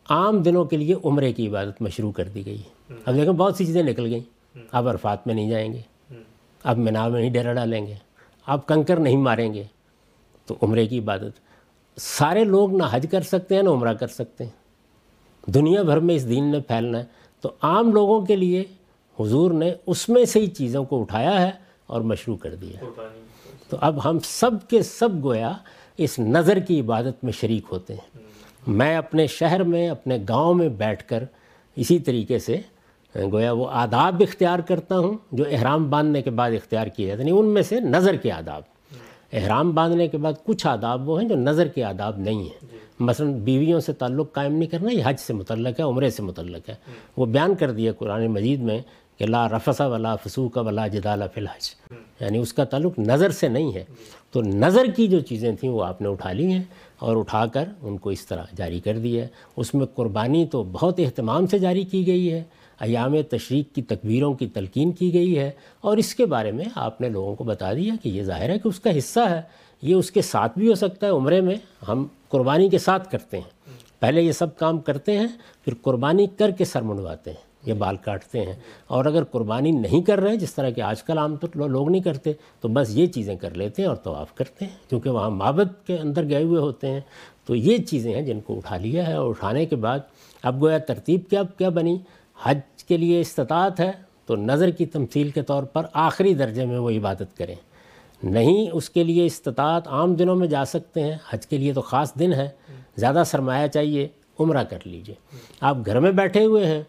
عام دنوں کے لیے عمرے کی عبادت مشروع کر دی گئی۔ ہے اب دیکھیں بہت سی چیزیں نکل گئیں۔ اب عرفات میں نہیں جائیں گے۔ اب منا میں نہیں ڈیرا ڈالیں گے۔ اب کنکر نہیں ماریں گے۔ تو عمرے کی عبادت۔ سارے لوگ نہ حج کر سکتے ہیں، نہ عمرہ کر سکتے ہیں۔ دنیا بھر میں اس دین نے پھیلنا ہے۔ تو عام لوگوں کے لیے حضور نے اس میں سے ہی چیزوں کو اٹھایا ہے اور مشروع کر دیا تو اب ہم سب کے سب گویا اس نظر کی عبادت میں شریک ہوتے ہیں۔ میں اپنے شہر میں، اپنے گاؤں میں بیٹھ کر اسی طریقے سے گویا وہ آداب اختیار کرتا ہوں جو احرام باندھنے کے بعد اختیار کیے جاتے ہیں۔ یعنی ان میں سے نظر کے آداب۔ احرام باندھنے کے بعد کچھ آداب وہ ہیں جو نظر کے آداب نہیں ہیں۔ مثلا بیویوں سے تعلق قائم نہیں کرنا، یہ حج سے متعلق ہے، عمرے سے متعلق ہے۔ وہ بیان کر دیا قرآن مجید میں کہ لا رفسہ ولا فسوق ولا جدال فی الحج۔ یعنی اس کا تعلق نظر سے نہیں ہے۔ تو نظر کی جو چیزیں تھیں وہ آپ نے اٹھا لی ہیں اور اٹھا کر ان کو اس طرح جاری کر دی ہے۔ اس میں قربانی تو بہت اہتمام سے جاری کی گئی ہے۔ ایام تشریق کی تکبیروں کی تلقین کی گئی ہے۔ اور اس کے بارے میں آپ نے لوگوں کو بتا دیا کہ یہ ظاہر ہے کہ اس کا حصہ ہے۔ یہ اس کے ساتھ بھی ہو سکتا ہے عمرے میں، ہم قربانی کے ساتھ کرتے ہیں۔ پہلے یہ سب کام کرتے ہیں، پھر قربانی کر کے سر منڈواتے ہیں، یہ بال کاٹتے ہیں۔ اور اگر قربانی نہیں کر رہے جس طرح کہ آج کل عام طور لوگ نہیں کرتے، تو بس یہ چیزیں کر لیتے ہیں اور طواف کرتے ہیں۔ کیونکہ وہاں معبد کے اندر گئے ہوئے ہوتے ہیں۔ تو یہ چیزیں ہیں جن کو اٹھا لیا ہے۔ اور اٹھانے کے بعد اب گویا ترتیب کیا کیا بنی؟ حج کے لیے استطاعت ہے۔ تو نظر کی تمثیل کے طور پر آخری درجے میں وہ عبادت کریں۔ نہیں، اس کے لیے استطاعت عام دنوں میں جا سکتے ہیں، حج کے لیے تو خاص دن ہے زیادہ سرمایہ چاہیے، عمرہ کر لیجیے۔ آپ گھر میں بیٹھے ہوئے ہیں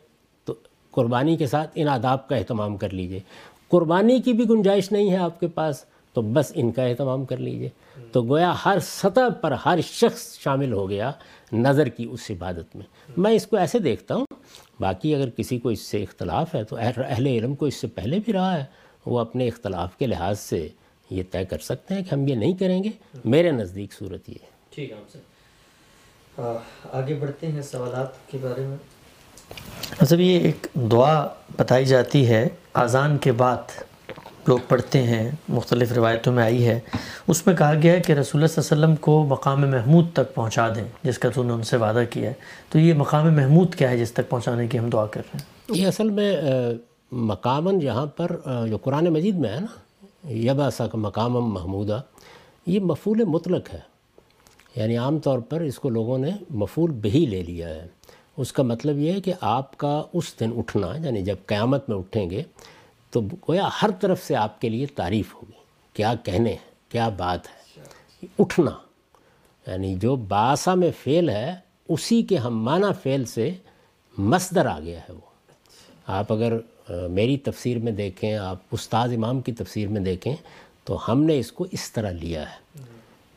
تو قربانی کے ساتھ ان آداب کا اہتمام کر لیجیے۔ قربانی کی بھی گنجائش نہیں ہے آپ کے پاس، تو بس ان کا اہتمام کر لیجیے۔ تو گویا ہر سطح پر ہر شخص شامل ہو گیا نظر کی اس عبادت میں۔ میں اس کو ایسے دیکھتا ہوں، باقی اگر کسی کو اس سے اختلاف ہے تو اہل علم کو اس سے پہلے بھی رہا ہے، وہ اپنے اختلاف کے لحاظ سے یہ طے کر سکتے ہیں کہ ہم یہ نہیں کریں گے۔ میرے نزدیک صورت یہ ہے۔ ٹھیک ہے آگے بڑھتے ہیں سوالات کے بارے میں۔ مطلب یہ ایک دعا بتائی جاتی ہے۔ اذان کے بعد لوگ پڑھتے ہیں مختلف روایتوں میں آئی ہے۔ اس میں کہا گیا ہے کہ رسول اللہ صلی اللہ علیہ وسلم کو مقام محمود تک پہنچا دیں جس کا تو نے ان سے وعدہ کیا ہے۔ تو یہ مقام محمود کیا ہے جس تک پہنچانے کی ہم دعا کر رہے ہیں؟ یہ اصل میں مقاماً یہاں پر جو قرآن مجید میں ہے نا یبا سا کا مقام محمودہ، یہ مفول مطلق ہے۔ یعنی عام طور پر اس کو لوگوں نے مفول بہی لے لیا ہے۔ اس کا مطلب یہ ہے کہ آپ کا اس دن اٹھنا یعنی جب قیامت میں اٹھیں گے، تو گویا ہر طرف سے آپ کے لیے تعریف ہوگی۔ کیا کہنے ہیں؟ کیا بات ہے؟ اٹھنا۔ یعنی جو باسا میں فعل ہے، اسی کے ہم معنی فعل سے مصدر آ گیا ہے وہ۔ آپ اگر میری تفسیر میں دیکھیں، آپ استاد امام کی تفسیر میں دیکھیں، تو ہم نے اس کو اس طرح لیا ہے۔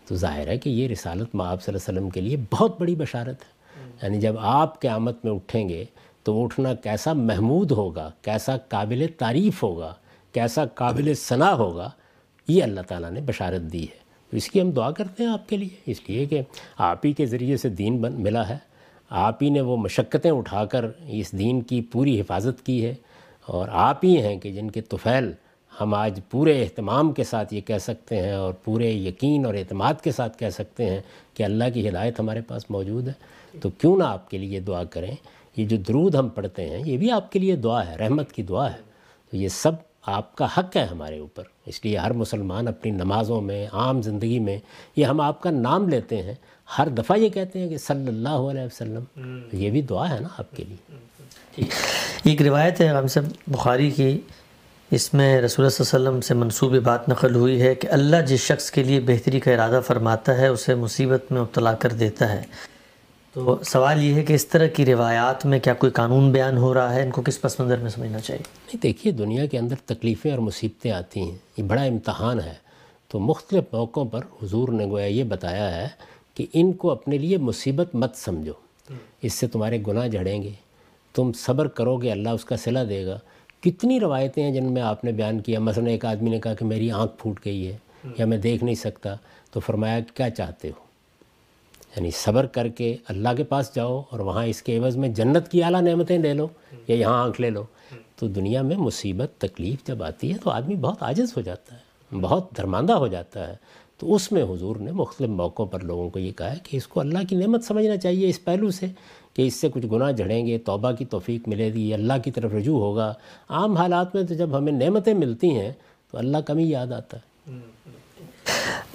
تو ظاہر ہے کہ یہ رسالت معاب صلی اللہ علیہ وسلم کے لیے بہت بڑی بشارت ہے۔ یعنی جب آپ قیامت میں اٹھیں گے، تو وہ اٹھنا کیسا محمود ہوگا، کیسا قابل تعریف ہوگا، کیسا قابل ثنا ہوگا، یہ اللہ تعالیٰ نے بشارت دی ہے۔ تو اس کی ہم دعا کرتے ہیں آپ کے لیے۔ اس لیے کہ آپ ہی کے ذریعے سے دین بن، ملا ہے۔ آپ ہی نے وہ مشقتیں اٹھا کر اس دین کی پوری حفاظت کی ہے۔ اور آپ ہی ہیں کہ جن کے طفیل ہم آج پورے اہتمام کے ساتھ یہ کہہ سکتے ہیں اور پورے یقین اور اعتماد کے ساتھ کہہ سکتے ہیں کہ اللہ کی ہدایت ہمارے پاس موجود ہے۔ تو کیوں نہ آپ کے لیے دعا کریں۔ یہ جو درود ہم پڑھتے ہیں یہ بھی آپ کے لیے دعا ہے رحمت کی دعا ہے۔ تو یہ سب آپ کا حق ہے ہمارے اوپر۔ اس لیے ہر مسلمان اپنی نمازوں میں عام زندگی میں یہ ہم آپ کا نام لیتے ہیں۔ ہر دفعہ یہ کہتے ہیں کہ صلی اللہ علیہ وسلم۔ یہ بھی دعا ہے نا آپ کے لیے۔ ایک روایت ہے ہم سے بخاری کی اس میں رسول اللہ علیہ وسلم سے منصوبی بات نقل ہوئی ہے کہ اللہ جس شخص کے لیے بہتری کا ارادہ فرماتا ہے اسے مصیبت میں ابتلا کر دیتا ہے۔ تو سوال یہ ہے کہ اس طرح کی روایات میں کیا کوئی قانون بیان ہو رہا ہے؟ ان کو کس پس منظر میں سمجھنا چاہیے؟ نہیں دیکھیے دنیا کے اندر تکلیفیں اور مصیبتیں آتی ہیں۔ یہ بڑا امتحان ہے۔ تو مختلف موقعوں پر حضور نے گویا یہ بتایا ہے کہ ان کو اپنے لیے مصیبت مت سمجھو۔ اس سے تمہارے گناہ جھڑیں گے۔ تم صبر کرو گے، اللہ اس کا صلہ دے گا۔ کتنی روایتیں ہیں جن میں آپ نے بیان کیا؟ مثلا ایک آدمی نے کہا کہ میری آنکھ پھوٹ گئی ہے یا میں دیکھ نہیں سکتا۔ تو فرمایا، کیا چاہتے ہو؟ یعنی صبر کر کے اللہ کے پاس جاؤ اور وہاں اس کے عوض میں جنت کی اعلیٰ نعمتیں لے لو یا یہاں آنکھ لے لو۔ تو دنیا میں مصیبت، تکلیف جب آتی ہے تو آدمی بہت عاجز ہو جاتا ہے، بہت درماندہ ہو جاتا ہے۔ تو اس میں حضور نے مختلف موقعوں پر لوگوں کو یہ کہا ہے کہ اس کو اللہ کی نعمت سمجھنا چاہیے اس پہلو سے۔ کہ اس سے کچھ گناہ جھڑیں گے، توبہ کی توفیق ملے گی، اللہ کی طرف رجوع ہوگا۔ عام حالات میں تو جب ہمیں نعمتیں ملتی ہیں تو اللہ کمی یاد آتا ہے۔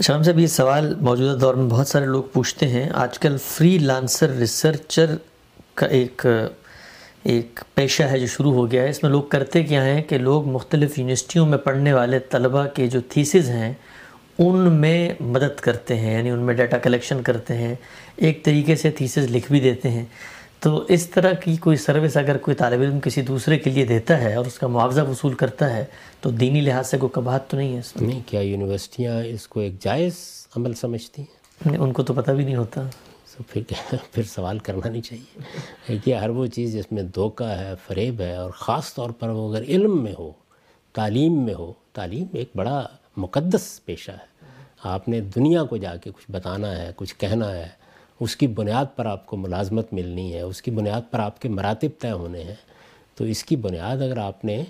شام صاحب، یہ سوال موجودہ دور میں بہت سارے لوگ پوچھتے ہیں۔ آج کل فری لانسر ریسرچر کا ایک ایک پیشہ ہے جو شروع ہو گیا ہے۔ اس میں لوگ کرتے کیا ہیں کہ لوگ مختلف یونیورسٹیوں میں پڑھنے والے طلبہ کے جو تھیسز ہیں، ان میں مدد کرتے ہیں یعنی ان میں ڈیٹا کلیکشن کرتے ہیں۔ ایک طریقے سے تھیسز لکھ بھی دیتے ہیں۔ تو اس طرح کی کوئی سروس اگر کوئی طالب علم کسی دوسرے کے لیے دیتا ہے اور اس کا معاوضہ وصول کرتا ہے تو دینی لحاظ سے کوئی کباہت تو نہیں ہے اس نہیں کیا یونیورسٹیاں اس کو ایک جائز عمل سمجھتی ہیں؟ ان کو تو پتہ بھی نہیں ہوتا۔ تو پھر پھر سوال کرنا نہیں چاہیے۔ کہ ہر وہ چیز جس میں دھوکہ ہے فریب ہے اور خاص طور پر وہ اگر علم میں ہو تعلیم میں ہو تعلیم ایک بڑا مقدس پیشہ ہے۔ آپ نے دنیا کو جا کے کچھ بتانا ہے کچھ کہنا ہے اس کی بنیاد پر آپ کو ملازمت ملنی ہے، اس کی بنیاد پر آپ کے مراتب طے ہونے ہیں۔ تو اس کی بنیاد اگر آپ نے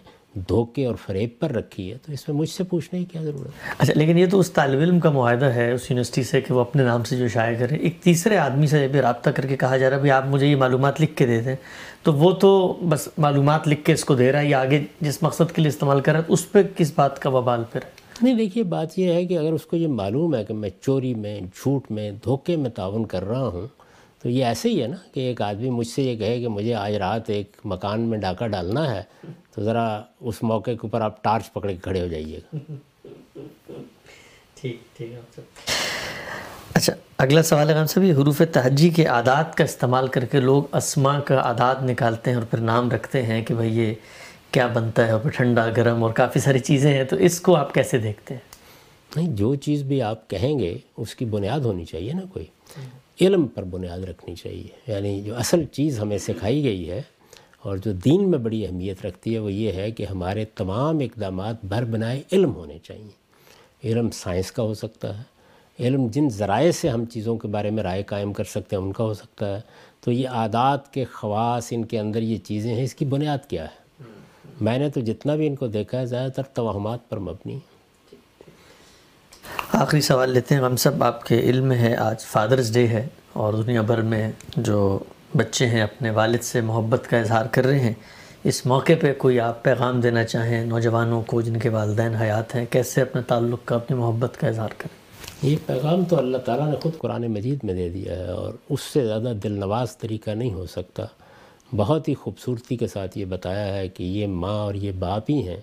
دھوکے اور فریب پر رکھی ہے، تو اس میں مجھ سے پوچھنے کی کیا ضرورت ہے؟ اچھا لیکن یہ تو اس طالب علم کا معاہدہ ہے، اس یونیورسٹی سے کہ وہ اپنے نام سے جو شائع کرے۔ ایک تیسرے آدمی سے بھی رابطہ کر کے کہا جا رہا ہے بھائی آپ مجھے یہ معلومات لکھ کے دے دیں، تو وہ تو بس معلومات لکھ کے اس کو دے رہا ہے یا آگے جس مقصد کے لیے استعمال کر رہا ہے، اس پہ کس بات کا وبال پھر؟ ہے نہیں دیکھیے بات یہ ہے کہ اگر اس کو یہ معلوم ہے کہ میں چوری میں جھوٹ میں دھوکے میں تعاون کر رہا ہوں تو یہ ایسے ہی ہے نا کہ ایک آدمی مجھ سے یہ کہے کہ مجھے آج رات ایک مکان میں ڈاکہ ڈالنا ہے تو ذرا اس موقع کے اوپر آپ ٹارچ پکڑ کے کھڑے ہو جائیے گا۔ ٹھیک ٹھیک ہے اچھا اگلا سوال ہے صاحب یہ حروف تہجی کے عادات کا استعمال کر کے لوگ اسما کا عادات نکالتے ہیں اور پھر نام رکھتے ہیں کہ بھائی یہ کیا بنتا ہے اور ٹھنڈا، گرم اور کافی ساری چیزیں ہیں، تو اس کو آپ کیسے دیکھتے ہیں؟ نہیں، جو چیز بھی آپ کہیں گے، اس کی بنیاد ہونی چاہیے نا کوئی۔ علم پر بنیاد رکھنی چاہیے۔ یعنی جو اصل چیز ہمیں سکھائی گئی ہے اور جو دین میں بڑی اہمیت رکھتی ہے، وہ یہ ہے کہ ہمارے تمام اقدامات بھر بنائے علم ہونے چاہیے۔ علم سائنس کا ہو سکتا ہے۔ علم جن ذرائع سے ہم چیزوں کے بارے میں رائے قائم کر سکتے ہیں، ان کا ہو سکتا ہے۔ تو یہ عادات کے خواص، ان کے اندر یہ چیزیں ہیں، اس کی بنیاد کیا ہے؟ میں نے تو جتنا بھی ان کو دیکھا ہے زیادہ تر توہمات پر مبنی۔ آخری سوال لیتے ہیں۔ ہم سب آپ کے علم ہے آج فادرز ڈے ہے اور دنیا بھر میں جو بچے ہیں اپنے والد سے محبت کا اظہار کر رہے ہیں اس موقع پہ کوئی آپ پیغام دینا چاہیں؟ نوجوانوں کو جن کے والدین حیات ہیں کیسے اپنے تعلق کا اپنی محبت کا اظہار کریں؟ یہ پیغام تو اللہ تعالیٰ نے خود قرآن مجید میں دے دیا ہے اور اس سے زیادہ دل نواز طریقہ نہیں ہو سکتا۔ بہت ہی خوبصورتی کے ساتھ یہ بتایا ہے کہ یہ ماں اور یہ باپ ہی ہیں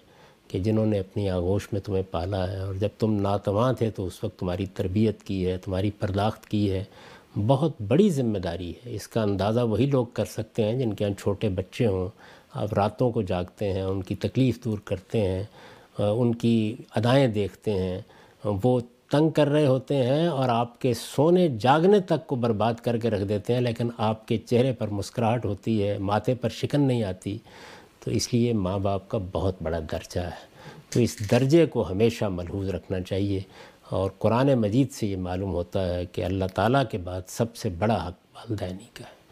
کہ جنہوں نے اپنی آغوش میں تمہیں پالا ہے اور جب تم ناتواں تھے تو اس وقت تمہاری تربیت کی ہے، تمہاری پرداخت کی ہے۔ بہت بڑی ذمہ داری ہے۔ اس کا اندازہ وہی لوگ کر سکتے ہیں جن کے یہاں چھوٹے بچے ہوں۔ آپ راتوں کو جاگتے ہیں، ان کی تکلیف دور کرتے ہیں، ان کی ادائیں دیکھتے ہیں۔ وہ تنگ کر رہے ہوتے ہیں اور آپ کے سونے جاگنے تک کو برباد کر کے رکھ دیتے ہیں، لیکن آپ کے چہرے پر مسکراہٹ ہوتی ہے، ماتھے پر شکن نہیں آتی، تو اس لیے ماں باپ کا بہت بڑا درجہ ہے۔ تو اس درجے کو ہمیشہ ملحوظ رکھنا چاہیے۔ اور قرآن مجید سے یہ معلوم ہوتا ہے کہ اللہ تعالیٰ کے بعد سب سے بڑا حق والدینی کا ہے۔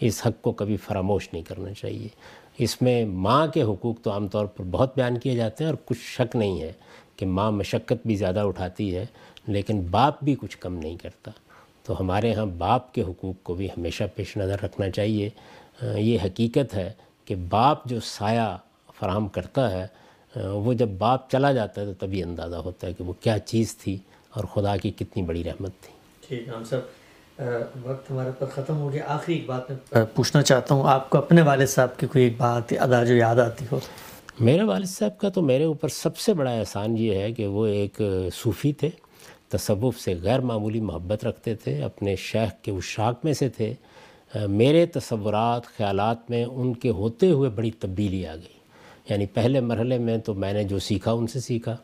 اس حق کو کبھی فراموش نہیں کرنا چاہیے۔ اس میں ماں کے حقوق تو عام طور پر بہت بیان کیے جاتے ہیں اور کچھ شک نہیں ہے کہ ماں مشقت بھی زیادہ اٹھاتی ہے۔ لیکن باپ بھی کچھ کم نہیں کرتا۔ تو ہمارے ہاں باپ کے حقوق کو بھی ہمیشہ پیش نظر رکھنا چاہیے۔ یہ حقیقت ہے کہ باپ جو سایہ فراہم کرتا ہے وہ جب باپ چلا جاتا ہے تو تبھی اندازہ ہوتا ہے کہ وہ کیا چیز تھی اور خدا کی کتنی بڑی رحمت تھی۔ ٹھیک ہم سب وقت ہمارے پر ختم ہو گیا۔ آخری ایک بات میں پوچھنا چاہتا ہوں آپ کو اپنے والد صاحب کی کوئی ایک بات ادا جو یاد آتی ہو؟ میرے والد صاحب کا تو میرے اوپر سب سے بڑا احسان یہ ہے کہ وہ ایک صوفی تھے۔ تصوف سے غیر معمولی محبت رکھتے تھے، اپنے شیخ کے اشاق میں سے تھے۔ میرے تصورات، خیالات میں ان کے ہوتے ہوئے بڑی تبدیلی آ گئی۔ یعنی پہلے مرحلے میں تو میں نے جو سیکھا، ان سے سیکھا۔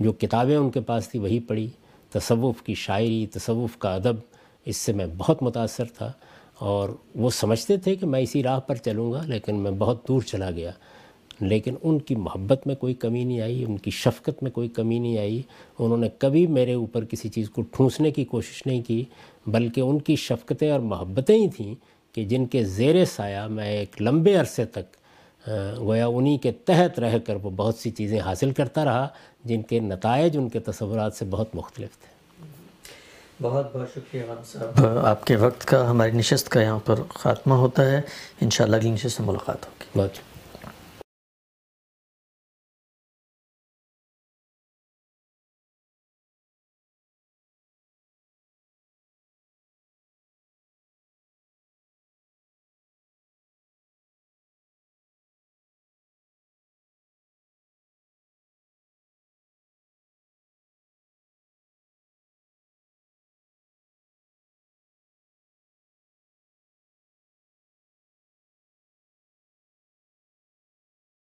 جو کتابیں ان کے پاس تھی وہی پڑھی۔ تصوف کی شاعری، تصوف کا ادب، اس سے میں بہت متاثر تھا۔ اور وہ سمجھتے تھے کہ میں اسی راہ پر چلوں گا، لیکن میں بہت دور چلا گیا۔ لیکن ان کی محبت میں کوئی کمی نہیں آئی ان کی شفقت میں کوئی کمی نہیں آئی۔ انہوں نے کبھی میرے اوپر کسی چیز کو ٹھونسنے کی کوشش نہیں کی بلکہ ان کی شفقتیں اور محبتیں ہی تھیں کہ جن کے زیر سایہ میں ایک لمبے عرصے تک گویا انہی کے تحت رہ کر وہ بہت سی چیزیں حاصل کرتا رہا جن کے نتائج ان کے تصورات سے بہت مختلف تھے۔ بہت بہت شکریہ صاحب۔ آپ کے وقت کا ہماری نشست کا یہاں پر خاتمہ ہوتا ہے۔ انشاءاللہ اگلی نشست سے ملاقات ہوگی۔ بہت